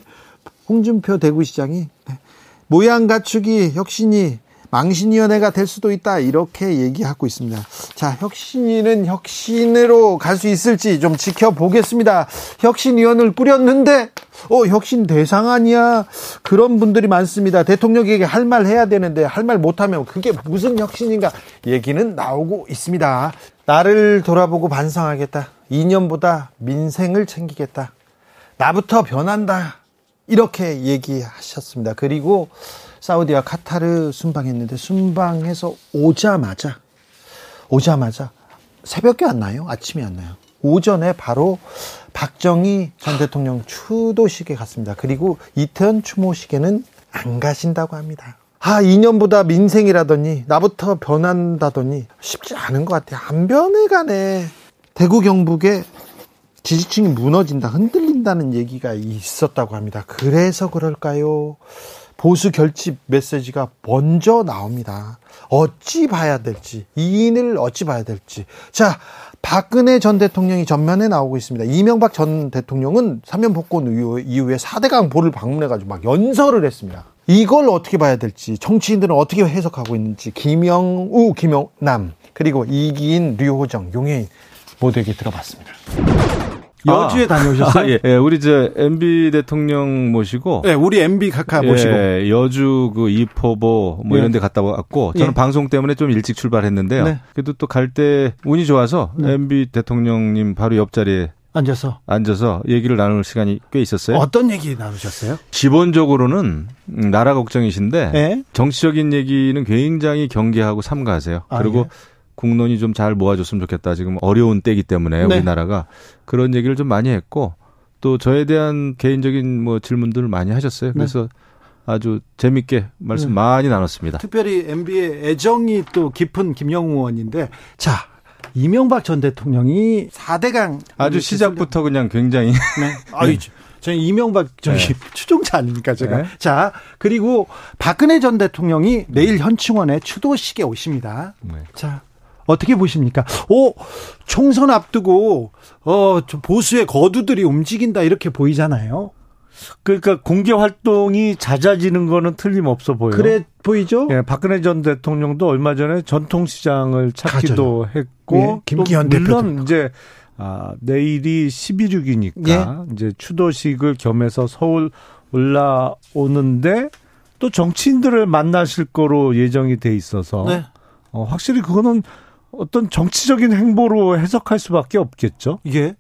홍준표 대구시장이 모양 갖추기 혁신이 망신위원회가 될 수도 있다 이렇게 얘기하고 있습니다. 자, 혁신위는 혁신으로 갈 수 있을지 좀 지켜보겠습니다. 혁신위원을 꾸렸는데, 어, 혁신 대상 아니야? 그런 분들이 많습니다. 대통령에게 할 말 해야 되는데 할 말 못하면 그게 무슨 혁신인가 얘기는 나오고 있습니다. 나를 돌아보고 반성하겠다. 2년보다 민생을 챙기겠다. 나부터 변한다. 이렇게 얘기하셨습니다. 그리고 사우디와 카타르 순방했는데 순방해서 오자마자 오자마자 새벽에 안 나요? 아침에 안 나요? 오전에 바로 박정희 전 대통령 추도식에 갔습니다. 그리고 이태원 추모식에는 안 가신다고 합니다. 아, 2년보다 민생이라더니 나부터 변한다더니 쉽지 않은 것 같아요. 안 변해가네. 대구 경북에 지지층이 무너진다, 흔들린다는 얘기가 있었다고 합니다. 그래서 그럴까요? 보수 결집 메시지가 먼저 나옵니다. 어찌 봐야 될지, 이인을 어찌 봐야 될지. 자, 박근혜 전 대통령이 전면에 나오고 있습니다. 이명박 전 대통령은 사면 복권 이후에 4대강 보를 방문해가지고 막 연설을 했습니다. 이걸 어떻게 봐야 될지, 정치인들은 어떻게 해석하고 있는지, 김영우, 김영남, 그리고 이기인, 류호정, 용해인 모두에게 들어봤습니다. 여주에 다녀오셨어요? 아, 예. 예, 우리 저 MB 대통령 모시고 네, 우리 MB 각하 모시고. 예, 여주 그 이포보 뭐 예. 이런 데 갔다 왔고 저는 예. 방송 때문에 좀 일찍 출발했는데요. 네. 그래도 또 갈 때 운이 좋아서 네. MB 대통령님 바로 옆자리에 앉아서 앉아서 얘기를 나눌 시간이 꽤 있었어요. 어떤 얘기 나누셨어요? 기본적으로는 음, 나라 걱정이신데 네. 정치적인 얘기는 굉장히 경계하고 삼가하세요. 아, 그리고 예. 국론이 좀 잘 모아줬으면 좋겠다. 지금 어려운 때이기 때문에 네. 우리나라가 그런 얘기를 좀 많이 했고 또 저에 대한 개인적인 뭐 질문들을 많이 하셨어요. 그래서 아주 재밌게 말씀 네. 많이 나눴습니다. 특별히 MB의 애정이 또 깊은 김영우 의원인데 자 이명박 전 대통령이 4대강 아주 시작부터 그냥 굉장히 네. 아유, 저는 이명박 저기 네. 추종자 아닙니까 제가. 네. 자 그리고 박근혜 전 대통령이 내일 현충원에 추도식에 오십니다. 네. 자 어떻게 보십니까? 오 총선 앞두고 어좀 보수의 거두들이 움직인다 이렇게 보이잖아요. 그러니까 공개 활동이 잦아지는 거는 틀림없어 보여요. 그래 보이죠? 예, 박근혜 전 대통령도 얼마 전에 전통 시장을 찾기도 했고 예, 김기현 또 물론 대표도. 이제 아, 내일이 11.6이니까 예. 이제 추도식을 겸해서 서울 올라오는데 또 정치인들을 만나실 거로 예정이 돼 있어서 네. 어, 확실히 그거는 어떤 정치적인 행보로 해석할 수밖에 없겠죠. 이게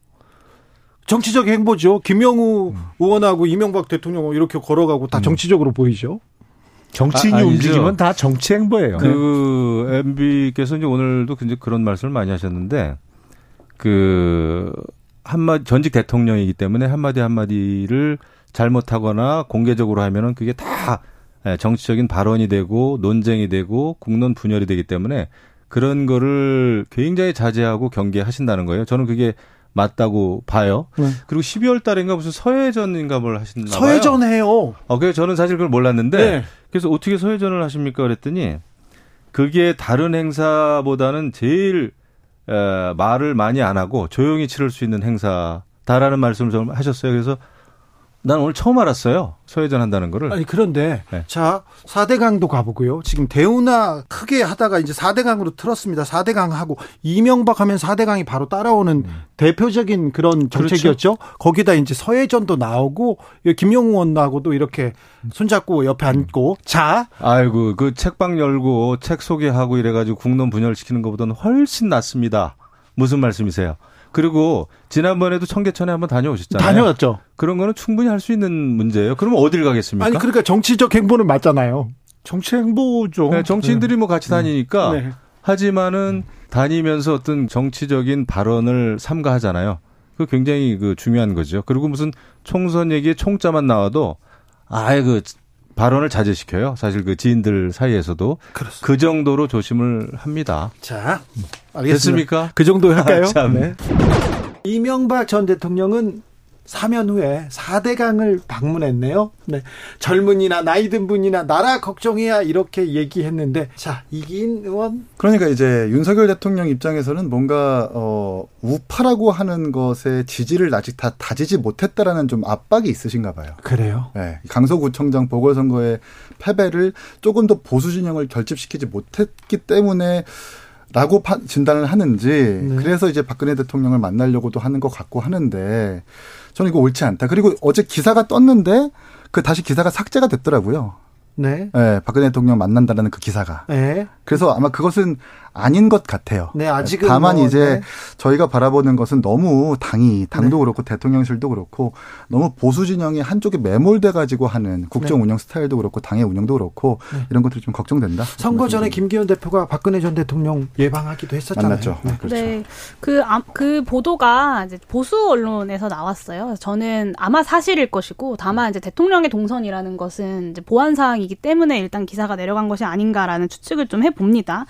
정치적 행보죠. 김영우 의원하고 이명박 대통령 이렇게 걸어가고 다 정치적으로 보이죠. 정치인이 아. 움직이면 다 정치 행보예요. 그 MB께서 이제 오늘도 굉장히 그런 말씀을 많이 하셨는데 그 한마디 전직 대통령이기 때문에 한마디 한마디를 잘못하거나 공개적으로 하면은 그게 다 예, 정치적인 발언이 되고 논쟁이 되고 국론 분열이 되기 때문에 그런 거를 굉장히 자제하고 경계하신다는 거예요. 저는 그게 맞다고 봐요. 네. 그리고 12월 달인가 무슨 서해전인가 뭘 하셨나 봐요. 서해전 해요. 어, 그래서 저는 사실 그걸 몰랐는데 네. 그래서 어떻게 서해전을 하십니까 그랬더니 그게 다른 행사보다는 제일 에, 말을 많이 안 하고 조용히 치를 수 있는 행사다라는 말씀을 좀 하셨어요. 그래서 난 오늘 처음 알았어요. 서해전 한다는 거를. 아니 그런데 네. 자 4대강도 가보고요. 지금 대우나 크게 하다가 이제 4대강으로 틀었습니다. 4대강 하고 이명박 하면 4대강이 바로 따라오는 대표적인 그런 정책이었죠. 거기다 이제 서해전도 나오고 김용우 의원하고도 이렇게 손잡고 옆에 앉고 자 아이고 그 책방 열고 책 소개하고 이래가지고 국론 분열시키는 것보다는 훨씬 낫습니다. 무슨 말씀이세요? 그리고 지난번에도 청계천에 한번 다녀오셨잖아요. 다녀왔죠. 그런 거는 충분히 할 수 있는 문제예요. 그러면 어딜 가겠습니까? 아니 그러니까 정치적 행보는 맞잖아요. 정치 행보죠. 네, 정치인들이 뭐 같이 다니니까 네. 하지만은 다니면서 어떤 정치적인 발언을 삼가하잖아요. 그 굉장히 그 중요한 거죠. 그리고 무슨 총선 얘기에 총자만 나와도 아예 그 발언을 자제시켜요. 사실 그 지인들 사이에서도 그렇습니다. 그 정도로 조심을 합니다. 자 알겠습니다. 됐습니까? 그 정도 할까요? 아, 참. 네. 이명박 전 대통령은 사면 후에 4대강을 방문했네요. 네. 젊은이나 나이 든 분이나 나라 걱정해야 이렇게 얘기했는데 자, 이기인 의원 그러니까 이제 윤석열 대통령 입장에서는 뭔가 어 우파라고 하는 것에 지지를 아직 다 다지지 못했다라는 좀 압박이 있으신가 봐요. 그래요. 네, 강서구청장 보궐선거의 패배를 조금 더 보수 진영을 결집시키지 못했기 때문에 라고 파- 진단을 하는지 네. 그래서 이제 박근혜 대통령을 만나려고도 하는 것 같고 하는데 저는 이거 옳지 않다. 그리고 어제 기사가 떴는데 그 다시 기사가 삭제가 됐더라고요. 네. 예, 박근혜 대통령 만난다는 그 기사가. 네. 그래서 아마 그것은 아닌 것 같아요. 네, 아직은 다만 뭐, 이제 네. 저희가 바라보는 것은 너무 당이 당도 네. 그렇고 대통령실도 그렇고 너무 보수 진영이 한쪽에 매몰돼 가지고 하는 국정 네. 운영 스타일도 그렇고 당의 운영도 그렇고 이런 것들이 좀 걱정된다. 선거 전에. 김기현 대표가 박근혜 전 대통령 예방하기도 했었잖아요. 만났죠. 네. 그렇죠. 네. 그, 아- 그 보도가 이제 보수 언론에서 나왔어요. 저는 아마 사실일 것이고, 다만 이제 대통령의 동선이라는 것은 이제 보안 사항이기 때문에 일단 기사가 내려간 것이 아닌가라는 추측을 좀 해봅니다.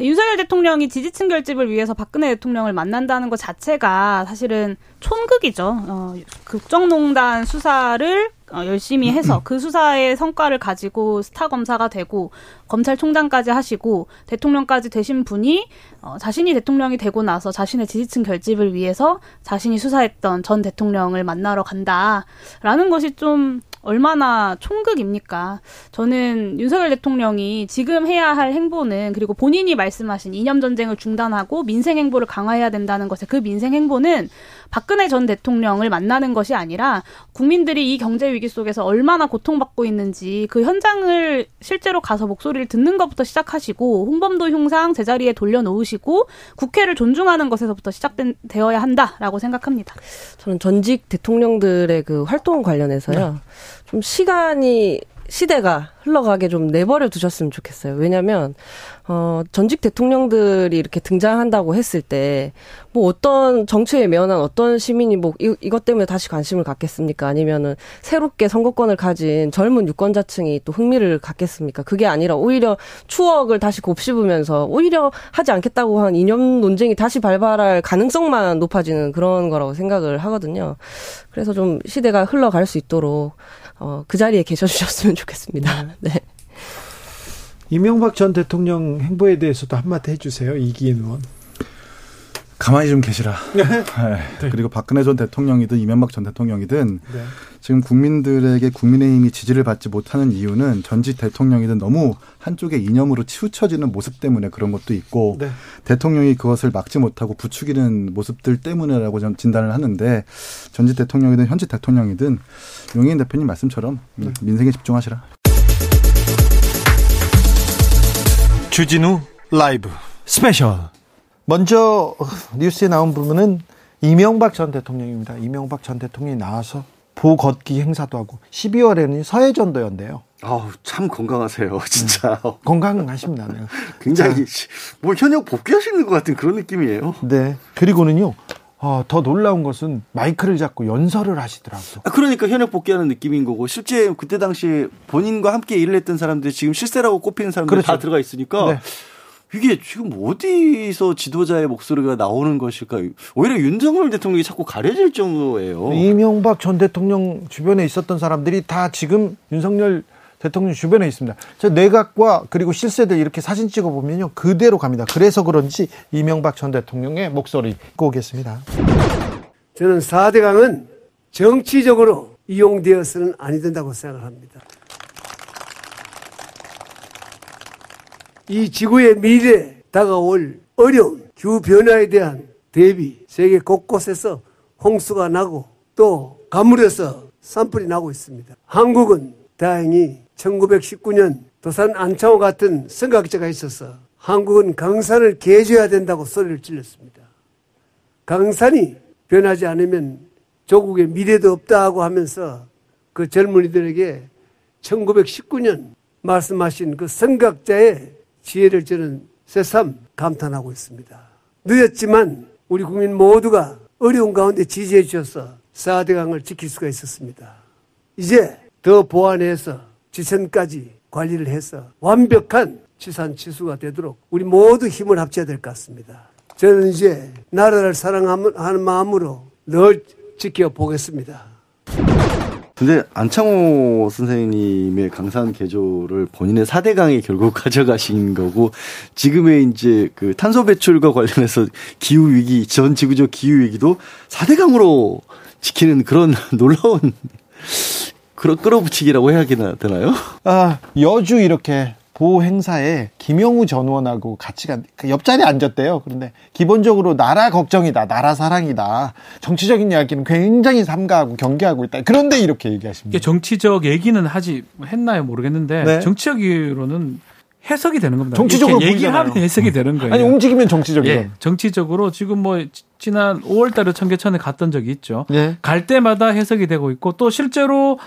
근데 윤석열 대통령이 지지층 결집을 위해서 박근혜 대통령을 만난다는 것 자체가 사실은 촌극이죠. 어, 국정농단 수사를 어, 열심히 해서 그 수사의 성과를 가지고 스타 검사가 되고 검찰총장까지 하시고 대통령까지 되신 분이 어, 자신이 대통령이 되고 나서 자신의 지지층 결집을 위해서 자신이 수사했던 전 대통령을 만나러 간다라는 것이 좀 얼마나 총극입니까? 저는 윤석열 대통령이 지금 해야 할 행보는 그리고 본인이 말씀하신 이념 전쟁을 중단하고 민생 행보를 강화해야 된다는 것에 그 민생 행보는 박근혜 전 대통령을 만나는 것이 아니라 국민들이 이 경제 위기 속에서 얼마나 고통받고 있는지 그 현장을 실제로 가서 목소리를 듣는 것부터 시작하시고 홍범도 흉상 제자리에 돌려놓으시고 국회를 존중하는 것에서부터 시작되어야 한다라고 생각합니다. 저는 전직 대통령들의 그 활동 관련해서요. 좀 시간이 시대가 흘러가게 좀 내버려 두셨으면 좋겠어요. 왜냐면 어 전직 대통령들이 이렇게 등장한다고 했을 때 뭐 어떤 정치에 매연한 어떤 시민이 뭐 이, 이것 때문에 다시 관심을 갖겠습니까? 아니면은 새롭게 선거권을 가진 젊은 유권자층이 또 흥미를 갖겠습니까? 그게 아니라 오히려 추억을 다시 곱씹으면서 오히려 하지 않겠다고 한 이념 논쟁이 다시 발발할 가능성만 높아지는 그런 거라고 생각을 하거든요. 그래서 좀 시대가 흘러갈 수 있도록 어, 그 자리에 계셔 주셨으면 좋겠습니다. 네. 이명박 전 대통령 행보에 대해서도 한마디 해주세요. 이기인 의원. 가만히 좀 계시라. 네. 그리고 박근혜 전 대통령이든 이명박 전 대통령이든 네. 지금 국민들에게 국민의힘이 지지를 받지 못하는 이유는 전직 대통령이든 너무 한쪽의 이념으로 치우쳐지는 모습 때문에 그런 것도 있고 네. 대통령이 그것을 막지 못하고 부추기는 모습들 때문이라고 전 진단을 하는데 전직 대통령이든 현직 대통령이든 용인 대표님 말씀처럼 네. 민생에 집중하시라. 주진우 라이브 스페셜. 먼저 뉴스에 나온 부분은 이명박 전 대통령입니다. 이명박 전 대통령이 나와서 보 걷기 행사도 하고 12월에는 서예전도 연대요. 아우 참 건강하세요 진짜 건강하십니다. 네. 굉장히 뭐 현역 복귀하시는 것 같은 그런 느낌이에요. 네. 그리고는요. 어, 더 놀라운 것은 마이크를 잡고 연설을 하시더라고요. 아, 그러니까 현역 복귀하는 느낌인 거고 실제 그때 당시 본인과 함께 일을 했던 사람들이 지금 실세라고 꼽히는 사람들이 그렇죠. 다 들어가 있으니까 네. 이게 지금 어디서 지도자의 목소리가 나오는 것일까? 오히려 윤석열 대통령이 자꾸 가려질 정도예요. 이명박 전 대통령 주변에 있었던 사람들이 다 지금 윤석열 대통령 주변에 있습니다. 저 내각과 그리고 실세들 이렇게 사진 찍어 보면요 그대로 갑니다. 그래서 그런지 이명박 전 대통령의 목소리 듣고 오겠습니다. 저는 4대강은 정치적으로 이용되어서는 아니 된다고 생각을 합니다. 이 지구의 미래 다가올 어려운 기후 변화에 대한 대비 세계 곳곳에서 홍수가 나고 또 가물에서 산불이 나고 있습니다. 한국은 다행히 1919년 도산 안창호 같은 선각자가 있어서 한국은 강산을 개조해야 된다고 소리를 질렀습니다. 강산이 변하지 않으면 조국의 미래도 없다고 하면서 그 젊은이들에게 1919년 말씀하신 그 선각자의 지혜를 저는 새삼 감탄하고 있습니다. 늦었지만 우리 국민 모두가 어려운 가운데 지지해 주셔서 4대강을 지킬 수가 있었습니다. 이제 더 보완해서 지선까지 관리를 해서 완벽한 치산 치수가 되도록 우리 모두 힘을 합쳐야 될 것 같습니다. 저는 이제 나라를 사랑하는 마음으로 늘 지켜보겠습니다. 근데 안창호 선생님의 강산 개조를 본인의 4대 강에 결국 가져가신 거고 지금의 이제 그 탄소 배출과 관련해서 기후 위기 전 지구적 기후 위기도 4대 강으로 지키는 그런 놀라운 그런 끌어붙이기라고 해야 되나요? 아, 여주 이렇게 보호 행사에 김영우 전 의원하고 같이 간, 그 옆자리에 앉았대요. 그런데 기본적으로 나라 걱정이다, 나라 사랑이다. 정치적인 이야기는 굉장히 삼가하고 경계하고 있다. 그런데 이렇게 얘기하십니다. 정치적 얘기는 하지 했나요 모르겠는데 네. 정치적으로는 해석이 되는 겁니다. 정치적으로 얘기하면 해석이 되는 거예요. 아니 움직이면 정치적이죠. 예, 정치적으로 지금 뭐 지난 5월달에 청계천에 갔던 적이 있죠. 예. 갈 때마다 해석이 되고 있고 또 실제로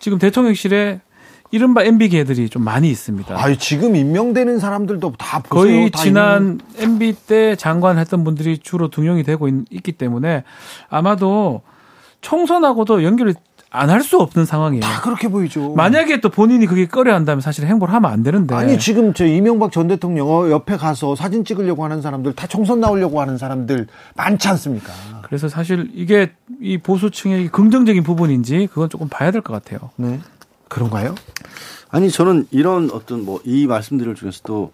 지금 대통령실에 이른바 MB 계들이 좀 많이 있습니다. 아, 지금 임명되는 사람들도 다 보세요. 거의 다 지난 있는... MB 때 장관 했던 분들이 주로 등용이 되고 있, 기 때문에 아마도 총선하고도 연결이 안할 수 없는 상황이에요. 다 그렇게 보이죠. 만약에 또 본인이 그게 꺼려 한다면 사실 행보를 하면 안 되는데. 아니 지금 저 이명박 전 대통령 어, 옆에 가서 사진 찍으려고 하는 사람들 다 총선 나오려고 하는 사람들 많지 않습니까? 그래서 사실 이게 이 보수층의 긍정적인 부분인지 그건 조금 봐야 될 것 같아요. 네. 그런가요? 아니 저는 이런 어떤 뭐 이 말씀들을 중에서도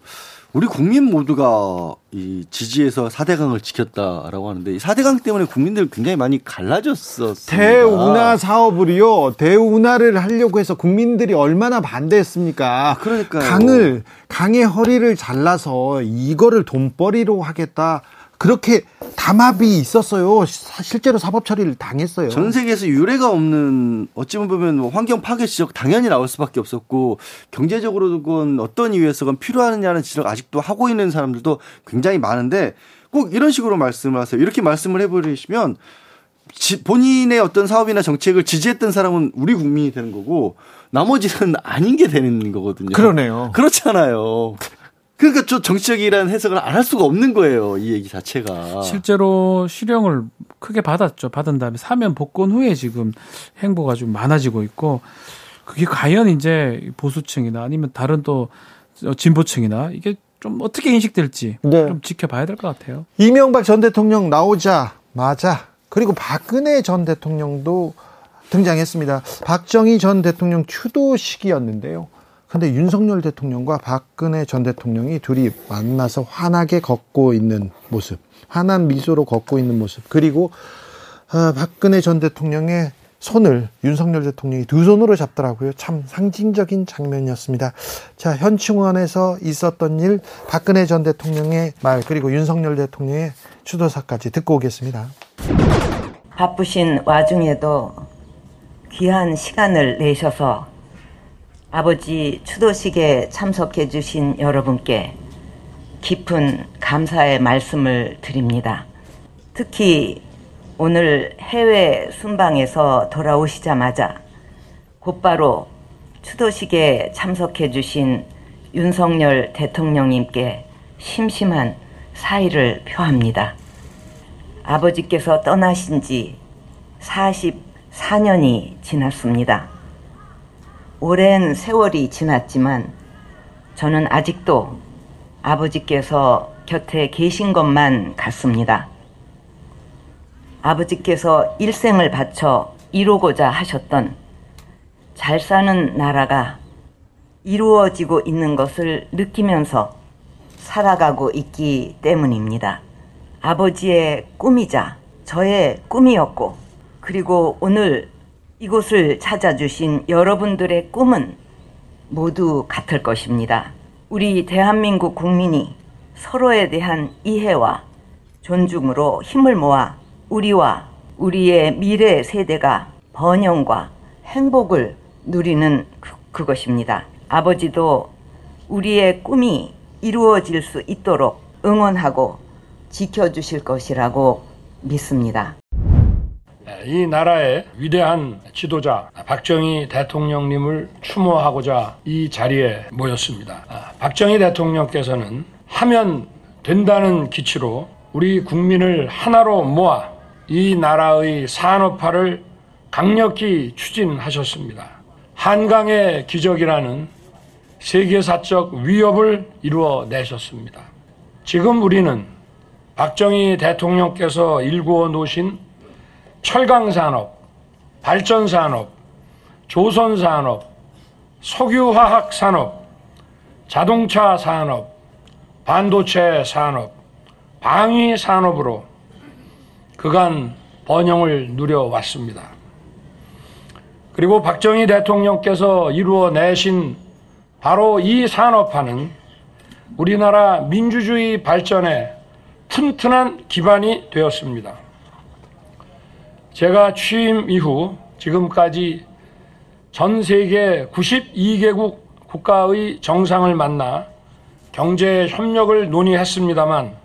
우리 국민 모두가 이 지지해서 4대강을 지켰다라고 하는데 이 4대강 때문에 국민들 굉장히 많이 갈라졌었습니다. 대운하 사업을요. 대운하를 하려고 해서 국민들이 얼마나 반대했습니까? 그러니까 강을 강의 허리를 잘라서 이거를 돈벌이로 하겠다. 그렇게 담합이 있었어요. 실제로 사법 처리를 당했어요. 전 세계에서 유례가 없는 어찌 보면 뭐 환경 파괴 지적 당연히 나올 수밖에 없었고 경제적으로건 어떤 이유에서건 필요하느냐는 지적 아직도 하고 있는 사람들도 굉장히 많은데 꼭 이런 식으로 말씀을 하세요. 이렇게 말씀을 해버리시면 본인의 어떤 사업이나 정책을 지지했던 사람은 우리 국민이 되는 거고 나머지는 아닌 게 되는 거거든요. 그러네요. 그렇잖아요. 그러니까 저 정치적이라는 해석을 안 할 수가 없는 거예요. 이 얘기 자체가. 실제로 실형을 크게 받았죠. 받은 다음에 사면 복권 후에 지금 행보가 좀 많아지고 있고 그게 과연 이제 보수층이나 아니면 다른 또 진보층이나 이게 좀 어떻게 인식될지 네. 좀 지켜봐야 될 것 같아요. 이명박 전 대통령 나오자마자 그리고 박근혜 전 대통령도 등장했습니다. 박정희 전 대통령 추도식이었는데요. 근데 윤석열 대통령과 박근혜 전 대통령이 둘이 만나서 환하게 걷고 있는 모습, 환한 미소로 걷고 있는 모습, 그리고 어, 박근혜 전 대통령의 손을 윤석열 대통령이 두 손으로 잡더라고요. 참 상징적인 장면이었습니다. 자, 현충원에서 있었던 일, 박근혜 전 대통령의 말, 그리고 윤석열 대통령의 추도사까지 듣고 오겠습니다. 바쁘신 와중에도 귀한 시간을 내셔서 아버지 추도식에 참석해 주신 여러분께 깊은 감사의 말씀을 드립니다. 특히 오늘 해외 순방에서 돌아오시자마자 곧바로 추도식에 참석해 주신 윤석열 대통령님께 심심한 사의를 표합니다. 아버지께서 떠나신 지 44년이 지났습니다. 오랜 세월이 지났지만 저는 아직도 아버지께서 곁에 계신 것만 같습니다. 아버지께서 일생을 바쳐 이루고자 하셨던 잘 사는 나라가 이루어지고 있는 것을 느끼면서 살아가고 있기 때문입니다. 아버지의 꿈이자 저의 꿈이었고, 그리고 오늘 이곳을 찾아주신 여러분들의 꿈은 모두 같을 것입니다. 우리 대한민국 국민이 서로에 대한 이해와 존중으로 힘을 모아 우리와 우리의 미래 세대가 번영과 행복을 누리는 그, 그것입니다. 아버지도 우리의 꿈이 이루어질 수 있도록 응원하고 지켜주실 것이라고 믿습니다. 이 나라의 위대한 지도자 박정희 대통령님을 추모하고자 이 자리에 모였습니다. 아, 박정희 대통령께서는 하면 된다는 기치로 우리 국민을 하나로 모아 이 나라의 산업화를 강력히 추진하셨습니다. 한강의 기적이라는 세계사적 위협을 이루어내셨습니다. 지금 우리는 박정희 대통령께서 일구어 놓으신 철강산업, 발전산업, 조선산업, 석유화학산업, 자동차 산업, 반도체 산업, 방위 산업으로 그간 번영을 누려왔습니다. 그리고 박정희 대통령께서 이루어내신 바로 이 산업화는 우리나라 민주주의 발전에 튼튼한 기반이 되었습니다. 제가 취임 이후 지금까지 전 세계 92개국 국가의 정상을 만나 경제 협력을 논의했습니다만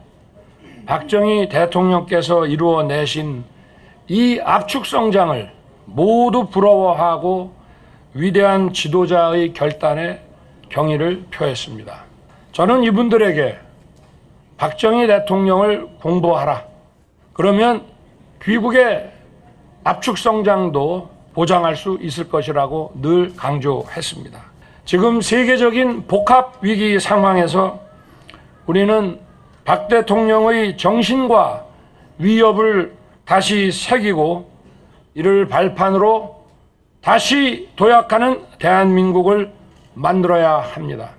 박정희 대통령께서 이루어내신 이 압축 성장을 모두 부러워하고 위대한 지도자의 결단에 경의를 표했습니다. 저는 이분들에게 박정희 대통령을 공부하라. 그러면 귀국의 압축 성장도 보장할 수 있을 것이라고 늘 강조했습니다. 지금 세계적인 복합 위기 상황에서 우리는 박 대통령의 정신과 위협을 다시 새기고 이를 발판으로 다시 도약하는 대한민국을 만들어야 합니다.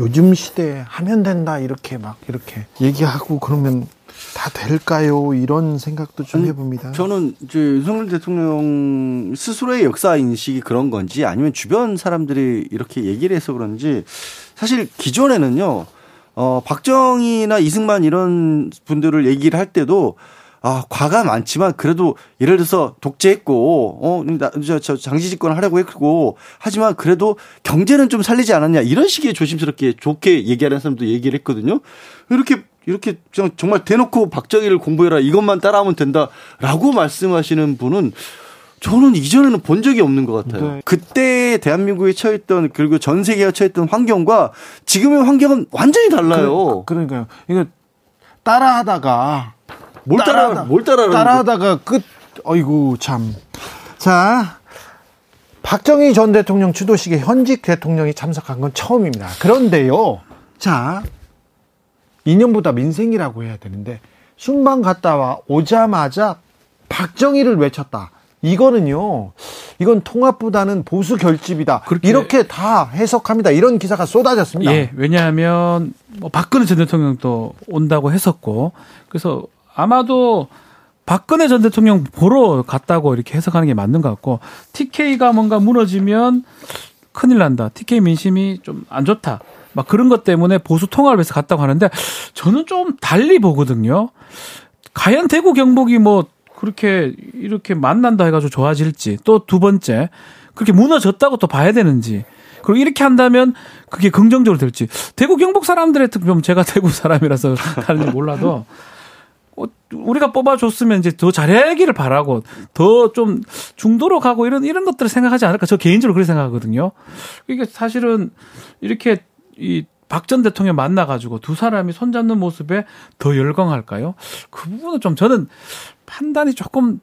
요즘 시대에 하면 된다 이렇게 막 이렇게 얘기하고 그러면 다 될까요? 이런 생각도 좀 해봅니다. 저는 이제 윤석열 대통령 스스로의 역사 인식이 그런 건지 아니면 주변 사람들이 이렇게 얘기를 해서 그런지 사실 기존에는요, 어, 박정희나 이승만 이런 분들을 얘기를 할 때도 아, 과가 많지만 그래도 예를 들어서 독재했고, 어, 저, 저 장지 집권 하려고 했고, 하지만 그래도 경제는 좀 살리지 않았냐, 이런 식의 조심스럽게 좋게 얘기하는 사람도 얘기를 했거든요. 이렇게, 이렇게 정말 대놓고 박정희를 공부해라, 이것만 따라하면 된다라고 말씀하시는 분은 저는 이전에는 본 적이 없는 것 같아요. 네. 그때 대한민국에 처했던 그리고 전 세계가 처했던 환경과 지금의 환경은 완전히 달라요. 그, 그러니까요. 이거 따라하다가 뭘 따라 뭘 따라 따라하다가 끝 어이구 참. 자. 박정희 전 대통령 주도식에 현직 대통령이 참석한 건 처음입니다. 그런데요. 자. 인연보다 민생이라고 해야 되는데 순방 갔다 와 오자마자 박정희를 외쳤다. 이거는요, 이건 통합보다는 보수 결집이다. 이렇게 다 해석합니다. 이런 기사가 쏟아졌습니다. 예, 왜냐하면 뭐 박근혜 전 대통령도 온다고 했었고, 그래서 아마도 박근혜 전 대통령 보러 갔다고 이렇게 해석하는 게 맞는 것 같고, TK가 뭔가 무너지면 큰일 난다. TK 민심이 좀 안 좋다. 막 그런 것 때문에 보수 통합을 위해서 갔다고 하는데, 저는 좀 달리 보거든요. 과연 대구 경북이 뭐 그렇게 이렇게 만난다 해가지고 좋아질지 또 두 번째 그렇게 무너졌다고 또 봐야 되는지 그리고 이렇게 한다면 그게 긍정적으로 될지 대구 경북 사람들의 특좀 제가 대구 사람이라서 다른지 몰라도 어, 우리가 뽑아줬으면 이제 더 잘하기를 바라고 더 좀 중도로 가고 이런 이런 것들을 생각하지 않을까 저 개인적으로 그렇게 생각하거든요. 이게 사실은 이렇게 이 박전 대통령 만나가지고 두 사람이 손잡는 모습에 더 열광할까요? 그 부분은 좀 저는 판단이 조금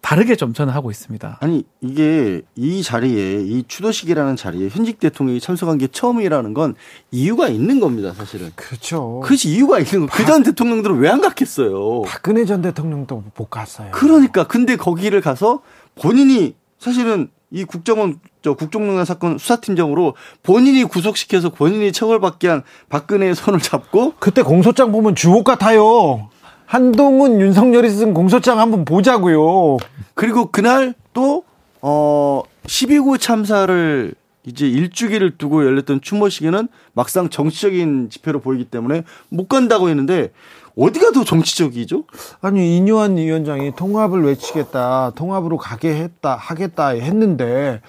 다르게 좀 저는 하고 있습니다. 아니 이게 이 자리에 이 추도식이라는 자리에 현직 대통령이 참석한 게 처음이라는 건 이유가 있는 겁니다, 사실은. 그렇죠. 그것이 이유가 있는 거. 그전 대통령들은 왜 안 갔겠어요? 박근혜 전 대통령도 못 갔어요. 그러니까 근데 거기를 가서 본인이 사실은 이 국정원 저 국정농단 사건 수사팀장으로 본인이 구속시켜서 본인이 처벌받게 한 박근혜의 손을 잡고 그때 공소장 보면 주옥 같아요. 한동훈 윤석열이 쓴 공소장 한번 보자고요. 그리고 그날 또 어, 12구 참사를 이제 일주기를 두고 열렸던 추모식에는 막상 정치적인 집회로 보이기 때문에 못 간다고 했는데 어디가 더 정치적이죠? 아니 이뇨한 위원장이 통합을 외치겠다, 통합으로 가게 했다, 하겠다 했는데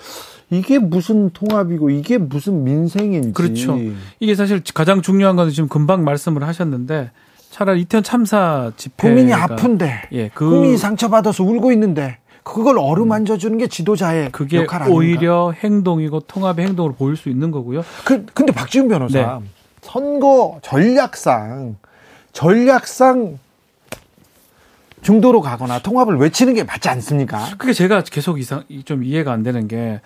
이게 무슨 통합이고 이게 무슨 민생인지. 그렇죠. 이게 사실 가장 중요한 건 지금 금방 말씀을 하셨는데 차라리 이태원 참사 집회 국민이 아픈데, 예, 그 국민이 상처받아서 울고 있는데 그걸 어루만져 주는 게 지도자의 그게 역할 아닙니까? 오히려 행동이고 통합의 행동으로 보일 수 있는 거고요. 그 근데 박지훈 변호사 네. 선거 전략상 전략상 중도로 가거나 통합을 외치는 게 맞지 않습니까? 그게 제가 계속 이상 좀 이해가 안 되는 게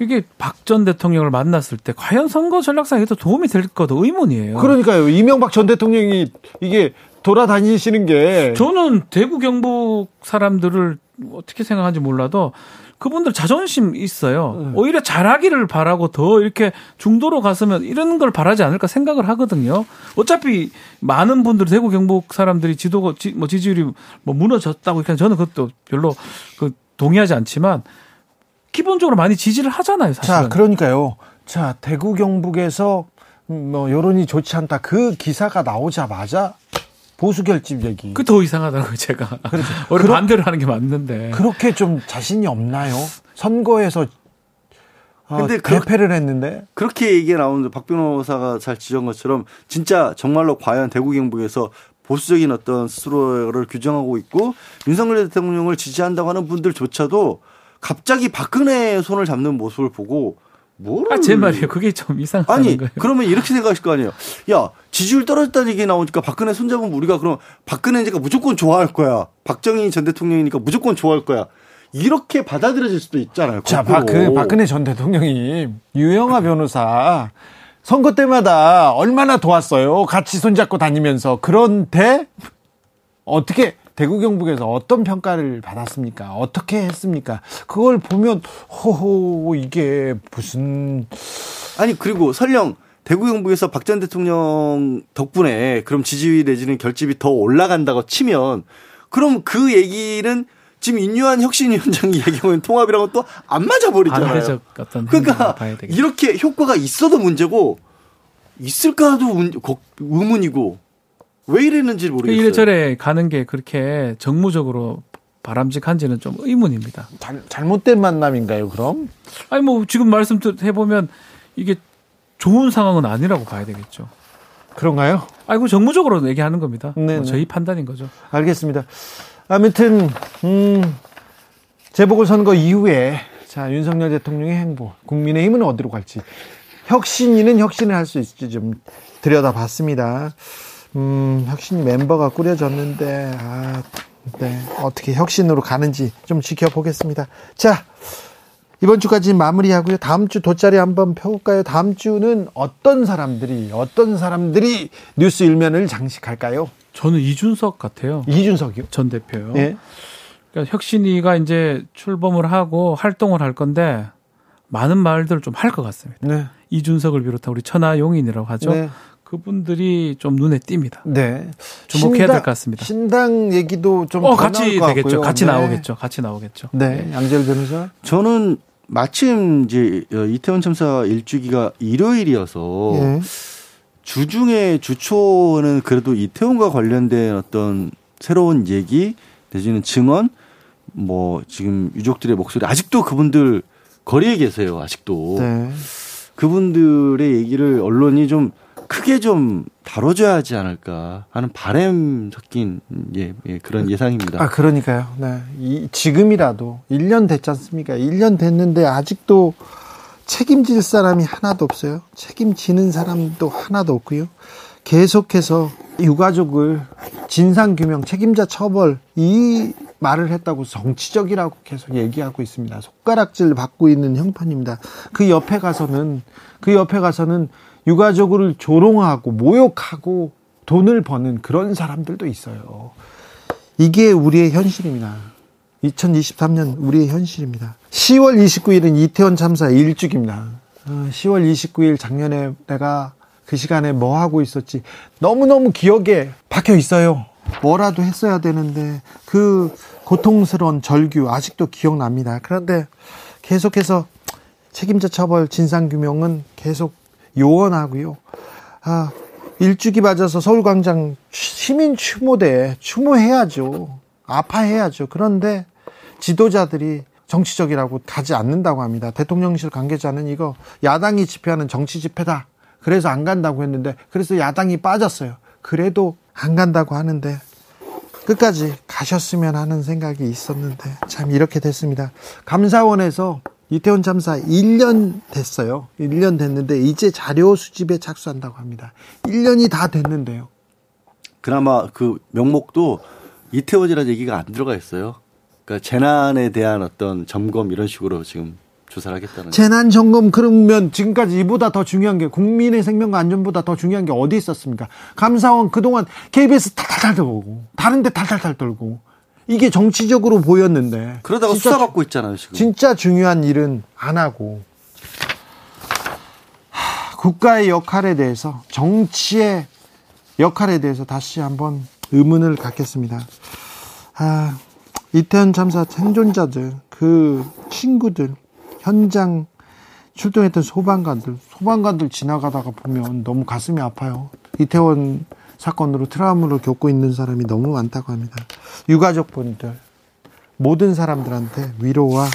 이게 박 전 대통령을 만났을 때 과연 선거 전략상에도 도움이 될 것도 의문이에요. 그러니까요. 이명박 전 대통령이 이게 돌아다니시는 게 저는 대구 경북 사람들을 어떻게 생각하는지 몰라도 그분들 자존심 있어요. 오히려 잘하기를 바라고 더 이렇게 중도로 갔으면 이런 걸 바라지 않을까 생각을 하거든요. 어차피 많은 분들 대구 경북 사람들이 지도가 지, 뭐 지지율이 뭐 무너졌다고 그냥 저는 그것도 별로 그 동의하지 않지만 기본적으로 많이 지지를 하잖아요, 사실은. 자, 그러니까요. 자, 대구 경북에서 음, 뭐 여론이 좋지 않다. 그 기사가 나오자마자 보수 결집 얘기. 그 더 이상하다고요, 제가. 그렇죠. 원래 그러- 반대로 하는 게 맞는데. 그렇게 좀 자신이 없나요? 선거에서 어, 근데 그- 대패를 했는데 그렇게 얘기가 나오는데 박 변호사가 잘 지적한 것처럼 진짜 정말로 과연 대구 경북에서 보수적인 어떤 스스로를 규정하고 있고 윤석열 대통령을 지지한다고 하는 분들조차도 갑자기 박근혜의 손을 잡는 모습을 보고 뭐를 아, 제 말이에요. 그게 좀 이상하다는 아니 거예요. 그러면 이렇게 생각하실 거 아니에요. 야 지지율 떨어졌다는 얘기 나오니까 박근혜 손잡으면 우리가 그럼 박근혜니까 무조건 좋아할 거야. 박정희 전 대통령이니까 무조건 좋아할 거야. 이렇게 받아들여질 수도 있잖아요. 자, 거꾸로. 박, 그 박근혜 전 대통령이 유영아 변호사 선거 때마다 얼마나 도왔어요. 같이 손잡고 다니면서. 그런데 어떻게 대구 경북에서 어떤 평가를 받았습니까? 어떻게 했습니까? 그걸 보면 호호 이게 무슨 아니 그리고 설령 대구 경북에서 박 전 대통령 덕분에 그럼 지지율 내지는 결집이 더 올라간다고 치면 그럼 그 얘기는 지금 인유한 혁신위원장이 얘기하는 통합이랑은 또 안 맞아 버리잖아요. 그러니까. 이렇게 효과가 있어도 문제고 있을까도 의문이고 왜 이랬는지 모르겠어요. 이래저래 가는 게 그렇게 정무적으로 바람직한지는 좀 의문입니다. 잘, 잘못된 만남인가요, 그럼? 아니 뭐 지금 말씀 해보면 이게 좋은 상황은 아니라고 봐야 되겠죠. 그런가요? 아이고 정무적으로 얘기하는 겁니다. 네, 뭐 네. 저희 판단인 거죠. 알겠습니다. 아무튼 음, 재보궐선거 이후에 자 윤석열 대통령의 행보, 국민의힘은 어디로 갈지, 혁신위는 혁신을 할 수 있을지 좀 들여다봤습니다. 음, 혁신 멤버가 꾸려졌는데 아, 네 어떻게 혁신으로 가는지 좀 지켜보겠습니다. 자. 이번 주까지 마무리하고요. 다음 주 돗자리 한번 펴볼까요? 다음 주는 어떤 사람들이 어떤 사람들이 뉴스 일면을 장식할까요? 저는 이준석 같아요. 이준석이요? 전 대표요. 예. 그러니까 혁신이가 이제 출범을 하고 활동을 할 건데 많은 말들을 좀 할 것 같습니다. 네. 이준석을 비롯한 우리 천하용인이라고 하죠. 네. 그분들이 좀 눈에 띕니다. 네. 주목해야 될 신당- 것 같습니다. 신당 얘기도 좀 어, 더 같이 되겠죠. 같고요. 같이 네. 나오겠죠. 같이 나오겠죠. 네. 양재열 변호사. 저는 마침 이제 어, 이태원 참사 일주기가 일요일이어서 예. 주중에 주초는 그래도 이태원과 관련된 어떤 새로운 얘기 내지는 증언 뭐 지금 유족들의 목소리 아직도 그분들 거리에 계세요 아직도 네. 그분들의 얘기를 언론이 좀 크게 좀 다뤄줘야 하지 않을까 하는 바램 섞인 예, 예, 그런 예상입니다. 아, 그러니까요. 네. 이, 지금이라도 1년 됐지 않습니까? 1년 됐는데 아직도 책임질 사람이 하나도 없어요. 책임지는 사람도 하나도 없고요. 계속해서 유가족을 진상규명, 책임자 처벌, 이 말을 했다고 정치적이라고 계속 얘기하고 있습니다. 손가락질 받고 있는 형편입니다. 그 옆에 가서는, 그 옆에 가서는 유가족을 조롱하고 모욕하고 돈을 버는 그런 사람들도 있어요. 이게 우리의 현실입니다. 2023년 우리의 현실입니다. 10월 29일은 이태원 참사 1주기입니다. 10월 29일 작년에 내가 그 시간에 뭐 하고 있었지 너무너무 기억에 박혀 있어요. 뭐라도 했어야 되는데 그 고통스러운 절규 아직도 기억납니다. 그런데 계속해서 책임자 처벌 진상규명은 계속 요원하고요. 아, 일주기 맞아서 서울광장 시민 추모대 추모해야죠. 아파해야죠. 그런데 지도자들이 정치적이라고 가지 않는다고 합니다. 대통령실 관계자는 이거 야당이 집회하는 정치 집회다. 그래서 안 간다고 했는데 그래서 야당이 빠졌어요. 그래도 안 간다고 하는데 끝까지 가셨으면 하는 생각이 있었는데 참 이렇게 됐습니다. 감사원에서 이태원 참사 1년 됐어요. 1년 됐는데 이제 자료 수집에 착수한다고 합니다. 1년이 다 됐는데요. 그나마 그 명목도 이태원이라는 얘기가 안 들어가 있어요. 그러니까 재난에 대한 어떤 점검 이런 식으로 지금 조사를 하겠다는. 재난 점검 그러면 지금까지 이보다 더 중요한 게 국민의 생명과 안전보다 더 중요한 게 어디 있었습니까? 감사원 그동안 KBS 탈탈탈 떨고 다른 데 탈탈탈 떨고 이게 정치적으로 보였는데 그러다가 수사받고 있잖아요 지금. 진짜 중요한 일은 안 하고 하, 국가의 역할에 대해서 정치의 역할에 대해서 다시 한번 의문을 갖겠습니다. 아, 이태원 참사 생존자들, 그 친구들, 현장 출동했던 소방관들, 소방관들 지나가다가 보면 너무 가슴이 아파요. 이태원 사건으로 트라우마를 겪고 있는 사람이 너무 많다고 합니다. 유가족분들, 모든 사람들한테 위로와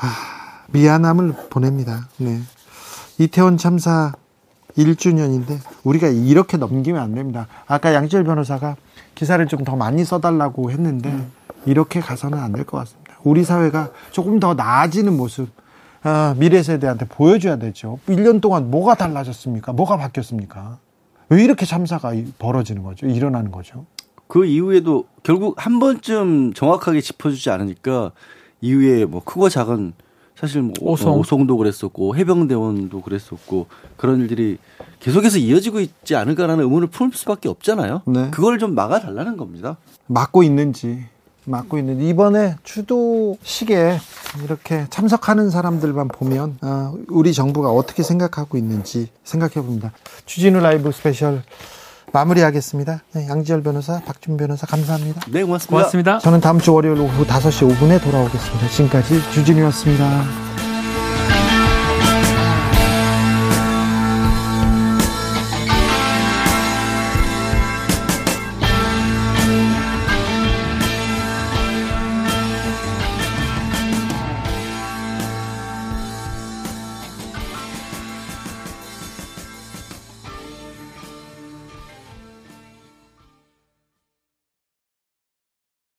아, 미안함을 보냅니다. 네. 이태원 참사 1주년인데 우리가 이렇게 넘기면 안 됩니다. 아까 양지열 변호사가 기사를 좀 더 많이 써달라고 했는데 이렇게 가서는 안 될 것 같습니다. 우리 사회가 조금 더 나아지는 모습 아, 미래 세대한테 보여줘야 되죠. 1년 동안 뭐가 달라졌습니까? 뭐가 바뀌었습니까? 왜 이렇게 참사가 벌어지는 거죠? 일어나는 거죠? 그 이후에도 결국 한 번쯤 정확하게 짚어주지 않으니까 이후에 뭐 크고 작은 사실 뭐 오송. 오송 도 그랬었고 해병대원도 그랬었고 그런 일들이 계속해서 이어지고 있지 않을까라는 의문을 풀 수밖에 없잖아요. 네. 그걸 좀 막아달라는 겁니다. 막고 있는지 막고 있는지 이번에 추도식에 이렇게 참석하는 사람들만 보면 아, 우리 정부가 어떻게 생각하고 있는지 생각해 봅니다. 주진우 라이브 스페셜 마무리하겠습니다. 네, 양지열 변호사, 박지훈 변호사 감사합니다. 네, 고맙습니다. 고맙습니다. 저는 다음 주 월요일 오후 5시 5분에 돌아오겠습니다. 지금까지 주진우였습니다.